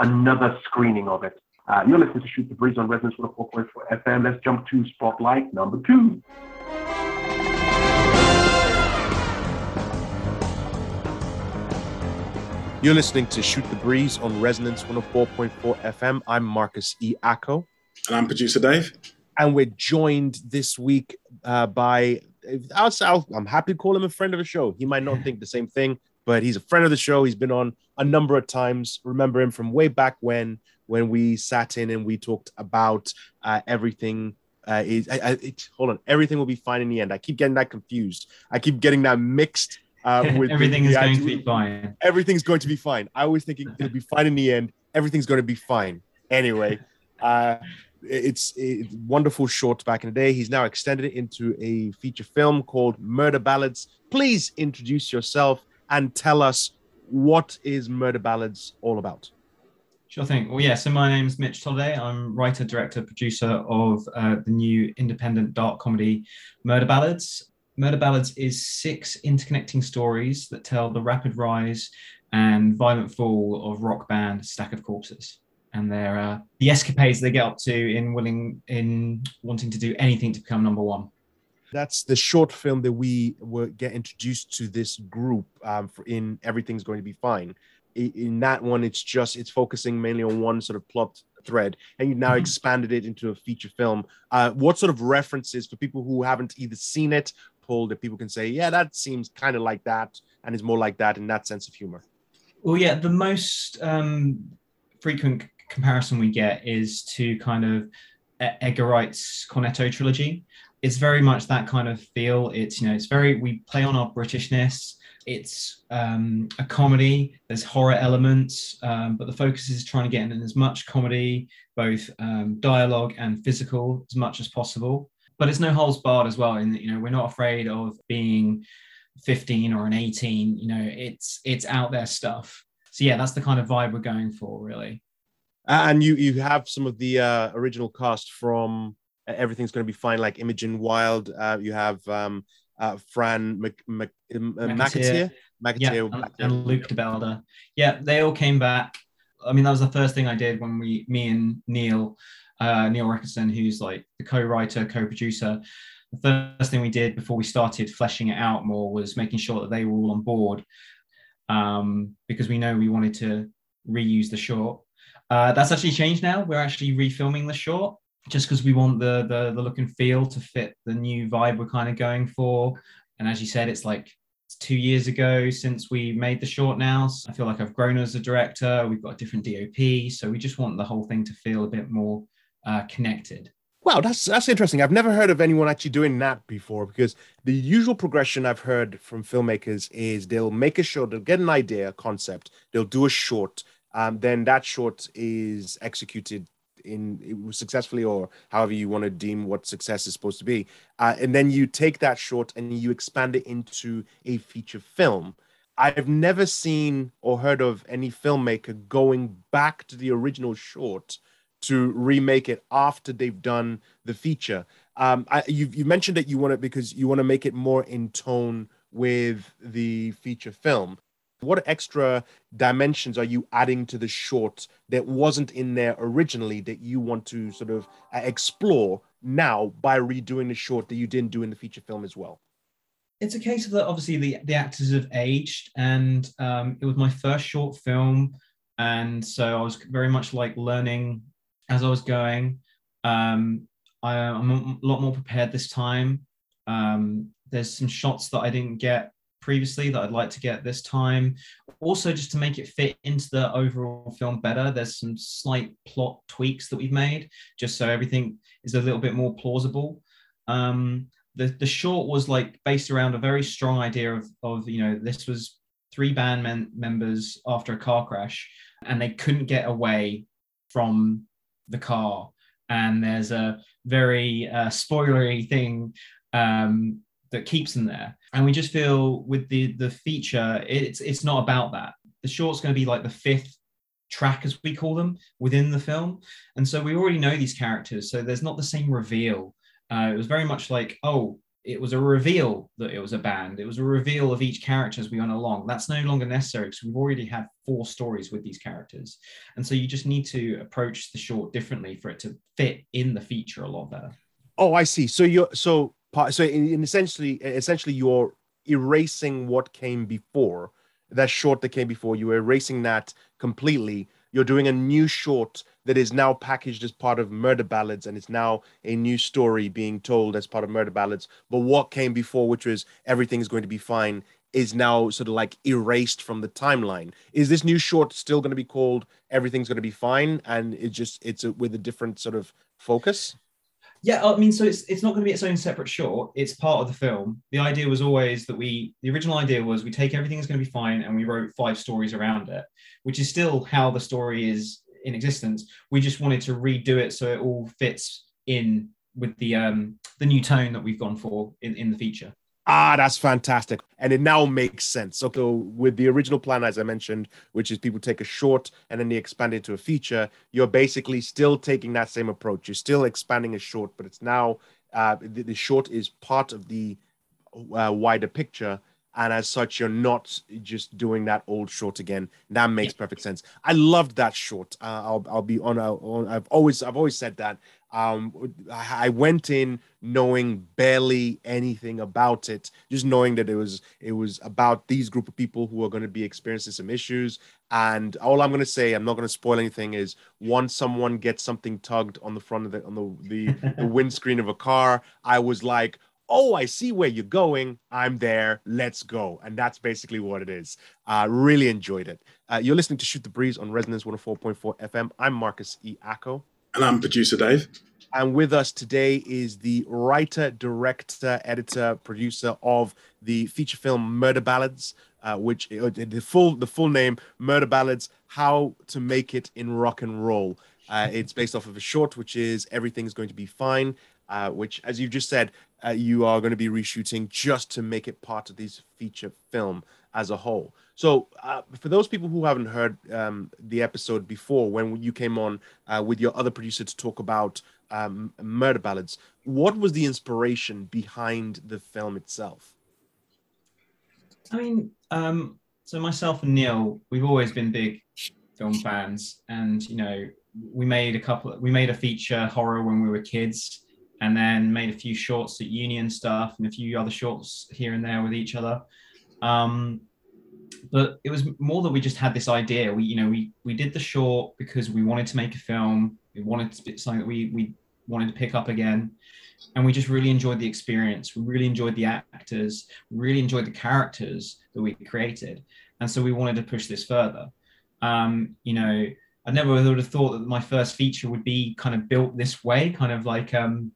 another screening of it. Uh, you're listening to Shoot the Breeze on Resonance 104.4 FM. Let's jump to Spotlight number two. You're listening to Shoot the Breeze on Resonance 104.4 FM. I'm Marcus E. Acko. And I'm producer Dave. And we're joined this week uh, by outside. I'm happy to call him a friend of the show. He might not think the same thing, but he's a friend of the show. He's been on a number of times. Remember him from way back when, when we sat in and we talked about uh, everything. Uh, is I, I, it, hold on, everything will be fine in the end. I keep getting that confused. I keep getting that mixed uh, <laughs> with everything the, is the going idea- to be fine. Everything's going to be fine. I always thinking it'll be fine in the end. Everything's going to be fine. Anyway, <laughs> uh, it's a wonderful short back in the day. He's now extended it into a feature film called Murder Ballads. Please introduce yourself and tell us what is Murder Ballads all about. Sure thing. Well, yeah. So my name's Mitch Tolday. I'm writer, director, producer of uh, the new independent dark comedy Murder Ballads. Murder Ballads is six interconnecting stories that tell the rapid rise and violent fall of rock band Stack of Corpses, and their uh, the escapades they get up to in willing in wanting to do anything to become number one. That's the short film that we were get introduced to this group um, for in Everything's Going to Be Fine. In that one, it's just it's focusing mainly on one sort of plot thread, and you've now Mhm. expanded it into a feature film. Uh, what sort of references for people who haven't either seen it, that people can say, yeah, that seems kind of like that, and is more like that in that sense of humor. Well, yeah, the most um, frequent comparison we get is to kind of Edgar Wright's Cornetto trilogy. It's very much that kind of feel. It's you know, it's very we play on our Britishness. It's um, a comedy. There's horror elements, um, but the focus is trying to get in as much comedy, both um, dialogue and physical, as much as possible. But it's no holds barred as well. In that you know, we're not afraid of being 15 or an 18 you know it's it's out there stuff so yeah that's the kind of vibe we're going for really and you you have some of the uh, original cast from uh, Everything's Going to Be Fine, like Imogen Wild. Uh, you have um, uh, Fran Mc, Mc, uh, McAteer. yeah and, and luke DeBelder. yeah they all came back i mean that was the first thing i did when we me and neil uh, neil Rickerson, who's like the co-writer co-producer. The first thing we did before we started fleshing it out more was making sure that they were all on board um, because we know we wanted to reuse the short. Uh, that's actually changed now. We're actually refilming the short just because we want the, the the look and feel to fit the new vibe we're kind of going for. And as you said it's like it's two years ago since we made the short now. So i feel like i've grown as a director. We've got a different dop so we just want the whole thing to feel a bit more uh, connected Wow, that's that's interesting. I've never heard of anyone actually doing that before because the usual progression I've heard from filmmakers is they'll make a short, they'll get an idea, a concept, they'll do a short, um, then that short is executed in successfully or however you want to deem what success is supposed to be, uh, and then you take that short and you expand it into a feature film. I've never seen or heard of any filmmaker going back to the original short to remake it after they've done the feature. Um, I, you you mentioned that you want it because you want to make it more in tone with the feature film. What extra dimensions are you adding to the short that wasn't in there originally that you want to sort of uh, explore now by redoing the short that you didn't do in the feature film as well? it's a case of that obviously the, the actors have aged and um, it was my first short film and so i was very much like learning as i was going um, I, i'm a lot more prepared this time. Um, there's some shots that i didn't get previously that i'd like to get this time. Also just to make it fit into the overall film better there's some slight plot tweaks that we've made just so everything is a little bit more plausible. Um, the, the short was like based around a very strong idea of, of you know this was three band men- members after a car crash and they couldn't get away from the car and there's a very uh, spoilery thing um, that keeps them there. And we just feel with the the feature, it's it's not about that. The short's going to be like the fifth track, as we call them, within the film, and so we already know these characters. So there's not the same reveal. Uh, it was very much like, oh, it was a reveal that it was a band. It was a reveal of each character as we went along. That's no longer necessary because we've already had four stories with these characters, and so you just need to approach the short differently for it to fit in the feature a lot better. Oh, I see. So you're so part. So in, in essentially, essentially, you're erasing what came before that short that came before. You are erasing that completely. You're doing a new short that is now packaged as part of Murder Ballads, and it's now a new story being told as part of Murder Ballads. But what came before, which was everything's going to be fine, is now sort of like erased from the timeline. Is this new short still going to be called Everything's Going to Be Fine, and it just it's a, with a different sort of focus? Yeah, I mean, so it's it's not going to be its own separate short. It's part of the film. The idea was always that we, the original idea was we take everything is going to be fine, and we wrote five stories around it, which is still how the story is in existence. We just wanted to redo it so it all fits in with the um the new tone that we've gone for in, in the feature. Ah, that's fantastic. And it now makes sense. So, so, with the original plan, as I mentioned, which is people take a short and then they expand it to a feature, you're basically still taking that same approach. You're still expanding a short, but it's now uh, the, the short is part of the uh, wider picture. And as such, you're not just doing that old short again. That makes perfect sense. I loved that short. Uh, I'll, I'll be on, on. I've always, I've always said that um, I went in knowing barely anything about it, just knowing that it was it was about these group of people who are going to be experiencing some issues. And all I'm going to say, I'm not going to spoil anything, is once someone gets something tugged on the front of the on the the, the <laughs> windscreen of a car, I was like, oh, I see where you're going. I'm there. Let's go. And that's basically what it is. Uh, really enjoyed it. Uh, you're listening to Shoot the Breeze on Resonance 104.4 FM. I'm Marcus E. Acko. And I'm producer Dave. And with us today is the writer, director, editor, producer of the feature film Murder Ballads, uh, which uh, the full the full name Murder Ballads: How to Make It in Rock and Roll. Uh, it's based off of a short, which is Everything's Going to Be Fine, uh, which, as you just said, uh, you are going to be reshooting just to make it part of this feature film as a whole. So, uh, for those people who haven't heard um, the episode before, when you came on uh, with your other producer to talk about um, Murder Ballads, what was the inspiration behind the film itself? I mean, um, so myself and Neil, we've always been big film fans, and you know, we made a couple. We made a feature horror when we were kids, and then made a few shorts at Union stuff and a few other shorts here and there with each other. Um, but it was more that we just had this idea. We, you know, we we did the short because we wanted to make a film. We wanted to be something that we we wanted to pick up again, and we just really enjoyed the experience. We really enjoyed the actors. Really enjoyed the characters that we created, and so we wanted to push this further. Um, you know, I never would have thought that my first feature would be kind of built this way, kind of like um,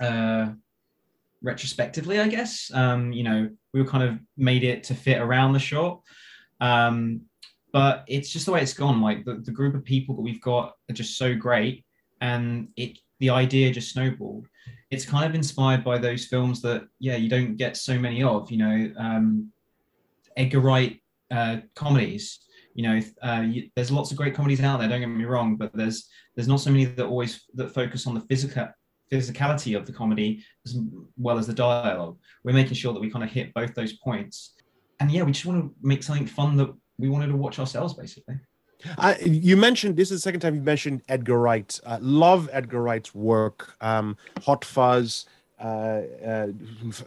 uh, retrospectively, I guess. Um, you know, we were kind of made it to fit around the short. Um, but it's just the way it's gone. Like the, the group of people that we've got are just so great, and it the idea just snowballed. It's kind of inspired by those films that yeah you don't get so many of. You know, um, Edgar Wright uh, comedies. You know, uh, you, there's lots of great comedies out there. Don't get me wrong, but there's there's not so many that always that focus on the physical physicality of the comedy as well as the dialogue. We're making sure that we kind of hit both those points. And yeah, we just want to make something fun that we wanted to watch ourselves, basically. Uh, you mentioned this is the second time you mentioned Edgar Wright. Uh, love Edgar Wright's work. Um, Hot Fuzz. Uh, uh,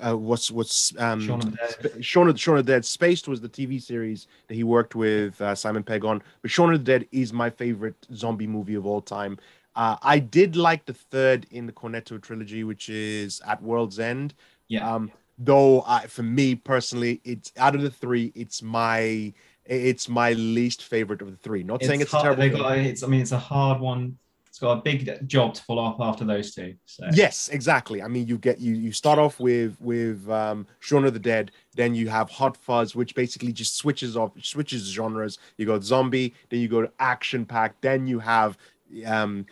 uh what's what's um, Shaun of, the Dead. Shaun of, Shaun of the Dead. Spaced was the TV series that he worked with uh, Simon Pegg on. But Shaun of the Dead is my favorite zombie movie of all time. Uh, I did like the third in the Cornetto trilogy, which is At World's End. Yeah. Um, though I, for me personally, it's out of the three, it's my it's my least favorite of the three. Not it's saying it's hard, terrible. Got, it's, I mean, it's a hard one. It's got a big job to follow up after those two. So. Yes, exactly. I mean, you get you you start off with with um, Shaun of the Dead, then you have Hot Fuzz, which basically just switches off switches genres. You go zombie, then you go to action pack, then you have um,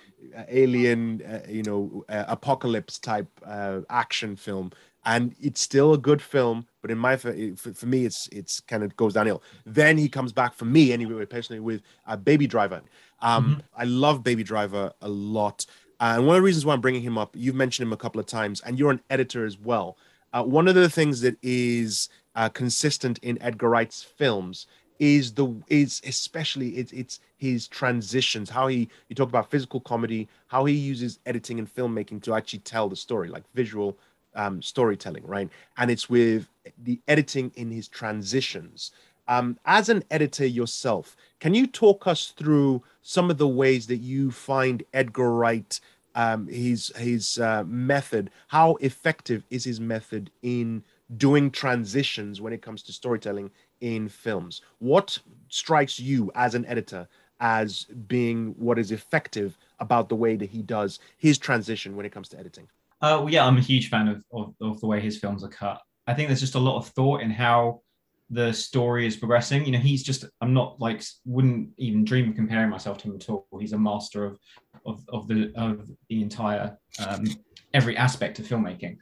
alien, uh, you know, uh, apocalypse type uh, action film, and it's still a good film. But in my for, for me, it's it's kind of goes downhill. Then he comes back for me anyway, personally with uh, Baby Driver. Um, I love Baby Driver a lot, and one of the reasons why I'm bringing him up, you've mentioned him a couple of times, and you're an editor as well. Uh, one of the things that is uh, consistent in Edgar Wright's films is the is especially it's it's his transitions how he you talk about physical comedy how he uses editing and filmmaking to actually tell the story like visual um, storytelling right? And it's with the editing in his transitions. Um, as an editor yourself can you talk us through some of the ways that you find edgar wright um, his his uh, method? How effective is his method in doing transitions when it comes to storytelling in films. What strikes you as an editor as being what is effective about the way that he does his transition when it comes to editing? Uh, well, yeah, I'm a huge fan of, of, of the way his films are cut. I think there's just a lot of thought in how the story is progressing. You know, he's just I'm not like wouldn't even dream of comparing myself to him at all. He's a master of of, of the of the entire um, every aspect of filmmaking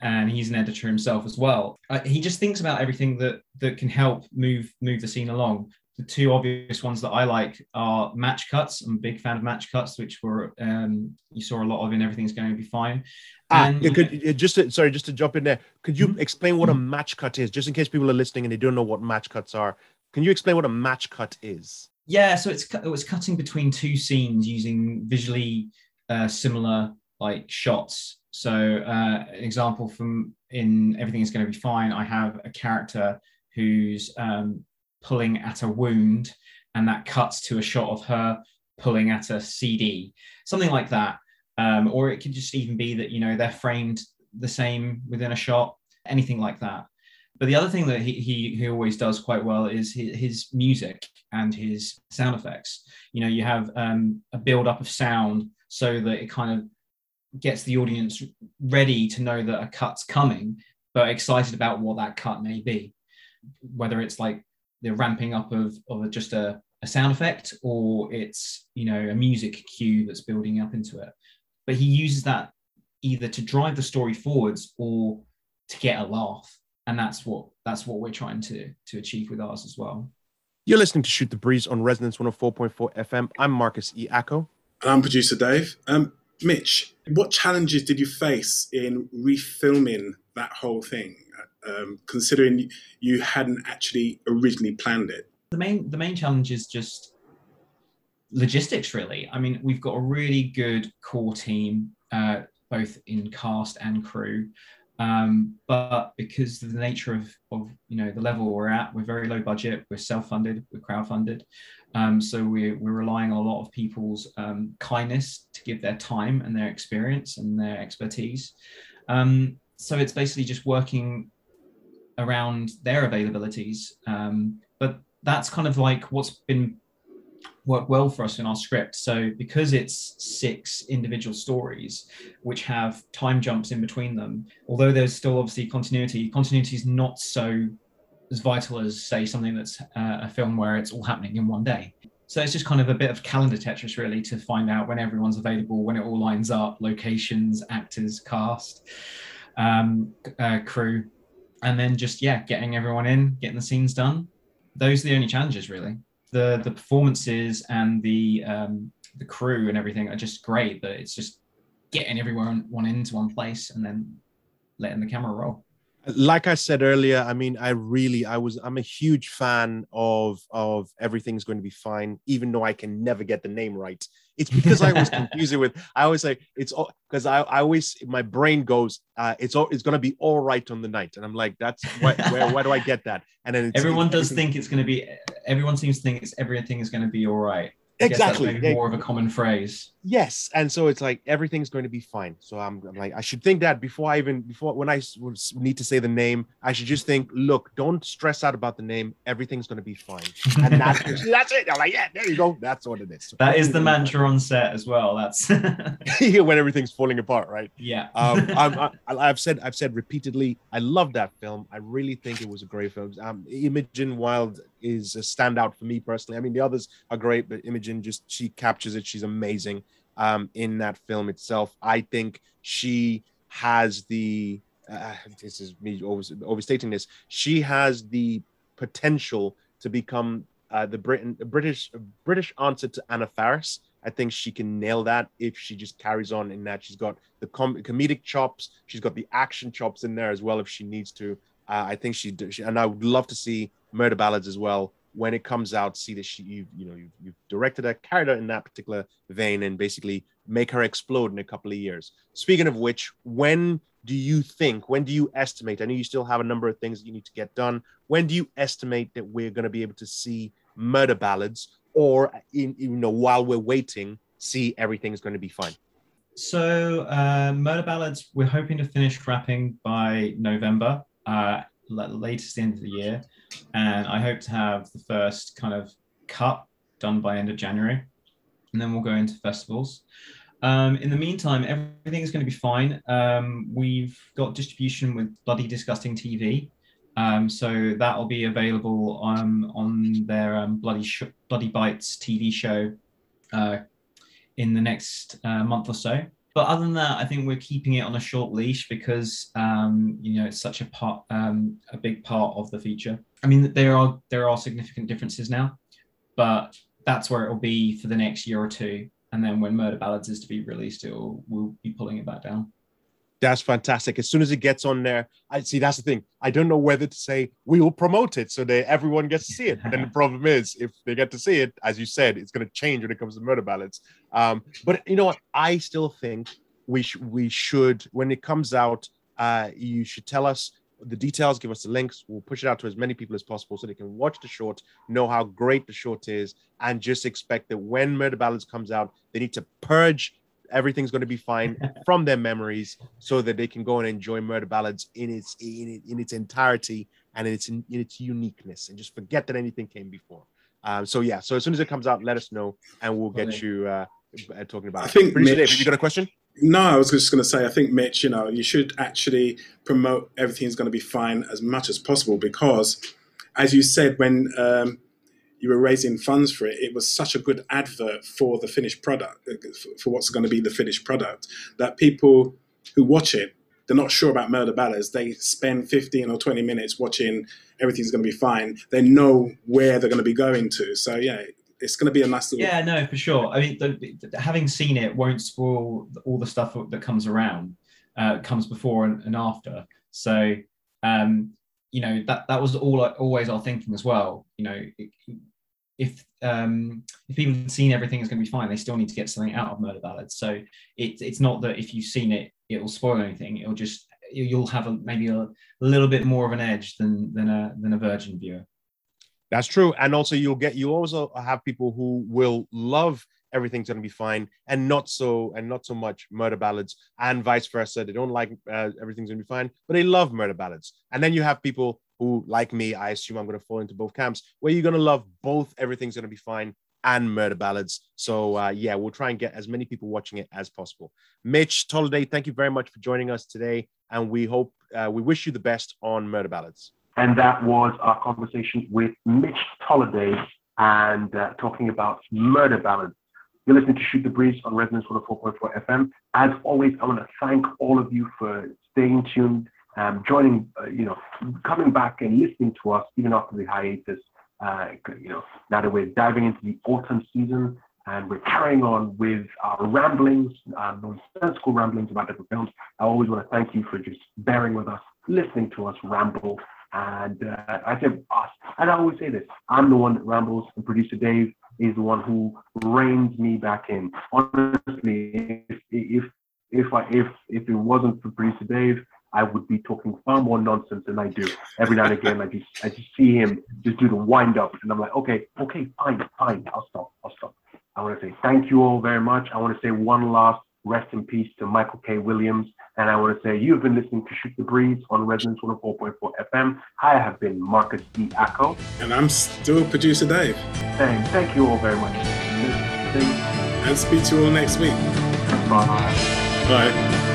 and he's an editor himself as well. Uh, he just thinks about everything that that can help move move the scene along. The two obvious ones that I like are match cuts. I'm a big fan of match cuts, which were um, you saw a lot of in Everything's Going to Be Fine. Ah, and, could just to, sorry, just to jump in there, could you mm-hmm. explain what a match cut is, just in case people are listening and they don't know what match cuts are? Can you explain what a match cut is? Yeah, so it's it was cutting between two scenes using visually uh, similar like shots so, uh, an example from in Everything is Going to Be Fine, I have a character who's um, pulling at a wound, and that cuts to a shot of her pulling at a CD, something like that. Um, or it could just even be that, you know, they're framed the same within a shot, anything like that. But the other thing that he, he, he always does quite well is his, his music and his sound effects. You know, you have um, a build up of sound so that it kind of gets the audience ready to know that a cut's coming, but excited about what that cut may be. Whether it's like the ramping up of, of just a, a sound effect or it's, you know, a music cue that's building up into it. But he uses that either to drive the story forwards or to get a laugh. And that's what that's what we're trying to to achieve with ours as well. You're listening to Shoot the Breeze on Resonance 104.4 FM. I'm Marcus E. Acko. And I'm producer Dave. Um, Mitch, what challenges did you face in refilming that whole thing, um, considering you hadn't actually originally planned it? The main the main challenge is just logistics. Really, I mean, we've got a really good core team, uh, both in cast and crew. Um, but because of the nature of, of you know the level we're at, we're very low budget, we're self-funded, we're crowd-funded. Um, so we're, we're relying on a lot of people's um, kindness to give their time and their experience and their expertise. Um, so it's basically just working around their availabilities. Um, but that's kind of like what's been worked well for us in our script. So because it's six individual stories which have time jumps in between them, although there's still obviously continuity, continuity is not so as vital as say something that's uh, a film where it's all happening in one day. So it's just kind of a bit of calendar tetris really to find out when everyone's available when it all lines up locations actors cast um, uh, crew and then just yeah getting everyone in getting the scenes done. Those are the only challenges really the the performances and the um, the crew and everything are just great but it's just getting everyone one into one place and then letting the camera roll like I said earlier, I mean, I really, I was, I'm a huge fan of of everything's going to be fine, even though I can never get the name right. It's because I was <laughs> confusing with. I always say it's all because I, I always my brain goes, uh, it's all it's going to be all right on the night, and I'm like, that's where where, where do I get that? And then everyone does think it's going to be. Everyone seems to think it's everything is going to be all right exactly. more of a common phrase. Yes and so it's like everything's going to be fine. So I'm, I'm, like i should think that before i even before when i need to say the name i should just think look don't stress out about the name. Everything's going to be fine. And that's, <laughs> that's it. I'm like yeah there you go. That's what it is. So that is <laughs> the mantra on set as well. That's <laughs> when everything's falling apart right? Yeah. Um, i have said i've said repeatedly i love that film. I really think it was a great film. Um, imogen wild is a standout for me personally. I mean, the others are great, but Imogen just she captures it. She's amazing um, in that film itself. I think she has the uh, this is me over- overstating this. She has the potential to become uh, the Britain British British answer to Anna Faris. I think she can nail that if she just carries on in that. She's got the com- comedic chops. She's got the action chops in there as well if she needs to. Uh, I think she, she and I would love to see Murder Ballads as well when it comes out. See that she you you know you've, you've directed her, carried her in that particular vein, and basically make her explode in a couple of years. Speaking of which, when do you think? When do you estimate? I know you still have a number of things that you need to get done. When do you estimate that we're going to be able to see Murder Ballads, or in you know while we're waiting, see everything's going to be fine? So, uh, Murder Ballads, we're hoping to finish wrapping by November, uh, la- latest end of the year. And I hope to have the first kind of cut done by end of January. And then we'll go into festivals. Um, in the meantime, everything is going to be fine. Um, we've got distribution with Bloody Disgusting TV. Um, so that'll be available um, on their um, Bloody, Sh- Bloody Bites TV show uh, in the next uh, month or so. But other than that, I think we're keeping it on a short leash because um, you know it's such a part, um, a big part of the feature. I mean, there are there are significant differences now, but that's where it will be for the next year or two. And then when Murder Ballads is to be released, it will we'll be pulling it back down. That's fantastic. As soon as it gets on there, I see that's the thing. I don't know whether to say we will promote it so that everyone gets to see it. But then the <laughs> problem is, if they get to see it, as you said, it's going to change when it comes to murder ballads. Um, but you know what? I still think we sh- we should when it comes out, uh, you should tell us the details, give us the links. We'll push it out to as many people as possible so they can watch the short, know how great the short is, and just expect that when Murder Ballads comes out, they need to purge everything's going to be fine <laughs> from their memories so that they can go and enjoy murder ballads in its in, in its entirety and in its in, its uniqueness and just forget that anything came before. Um so yeah so as soon as it comes out let us know and we'll get Brilliant. you uh uh, talking about I think Producer Mitch- Dave, have you got a question? No, I was just going to say, I think, Mitch, you know, you should actually promote everything's going to be fine as much as possible because, as you said, when um, you were raising funds for it, it was such a good advert for the finished product, uh, for- what's going to be the finished product, that people who watch it, they're not sure about Murder Ballads. They spend 15 or 20 minutes watching everything's going to be fine. They know where they're going to be going to. So, yeah, it's going to be a nice little. Yeah, no, for sure. I mean, the, the, having seen it won't spoil all the stuff that comes around, uh, comes before and, and after. So, um, you know, that that was all always our thinking as well. You know, if um, if people have seen everything is going to be fine, they still need to get something out of Murder Ballads. So it, it's not that if you've seen it, it will spoil anything. It'll just you'll have a, maybe a, little bit more of an edge than than a than a virgin viewer. That's true. And also you'll get you also have people who will love everything's going to be fine and not so and not so much murder ballads and vice versa. They don't like uh, everything's going to be fine, but they love murder ballads. And then you have people who like me, I assume I'm going to fall into both camps where you're going to love both everything's going to be fine and murder ballads. So uh, yeah, we'll try and get as many people watching it as possible. Mitch Tolliday, thank you very much for joining us today, and we hope uh, we wish you the best on murder ballads. And that was our conversation with Mitch Tolliday and uh, talking about murder ballads. You're listening to Shoot the Breeze on Resonance 104.4 FM. As always, I want to thank all of you for staying tuned, um, joining, uh, you know, coming back and listening to us even after the hiatus. Uh, you know, now that we're diving into the autumn season and we're carrying on with our ramblings, nonsensical ramblings about different films, I always want to thank you for just bearing with us, listening to us ramble. And uh, I say us, and I always say this: I'm the one that rambles, and producer Dave is the one who reins me back in. Honestly, if if if I if if it wasn't for producer Dave, I would be talking far more nonsense than I do. Every now and again, I just I just see him just do the wind up, and I'm like, okay, okay, fine, fine, I'll stop, I'll stop. I want to say thank you all very much. I want to say one last rest in peace to Michael K. Williams. And I want to say you've been listening to Shoot the Breeze on Resonance 104.4 FM. I have been Marcus D. Acko. And I'm still producer Dave. Thank, thank you all very much. And speak to you all next week. Bye. Bye.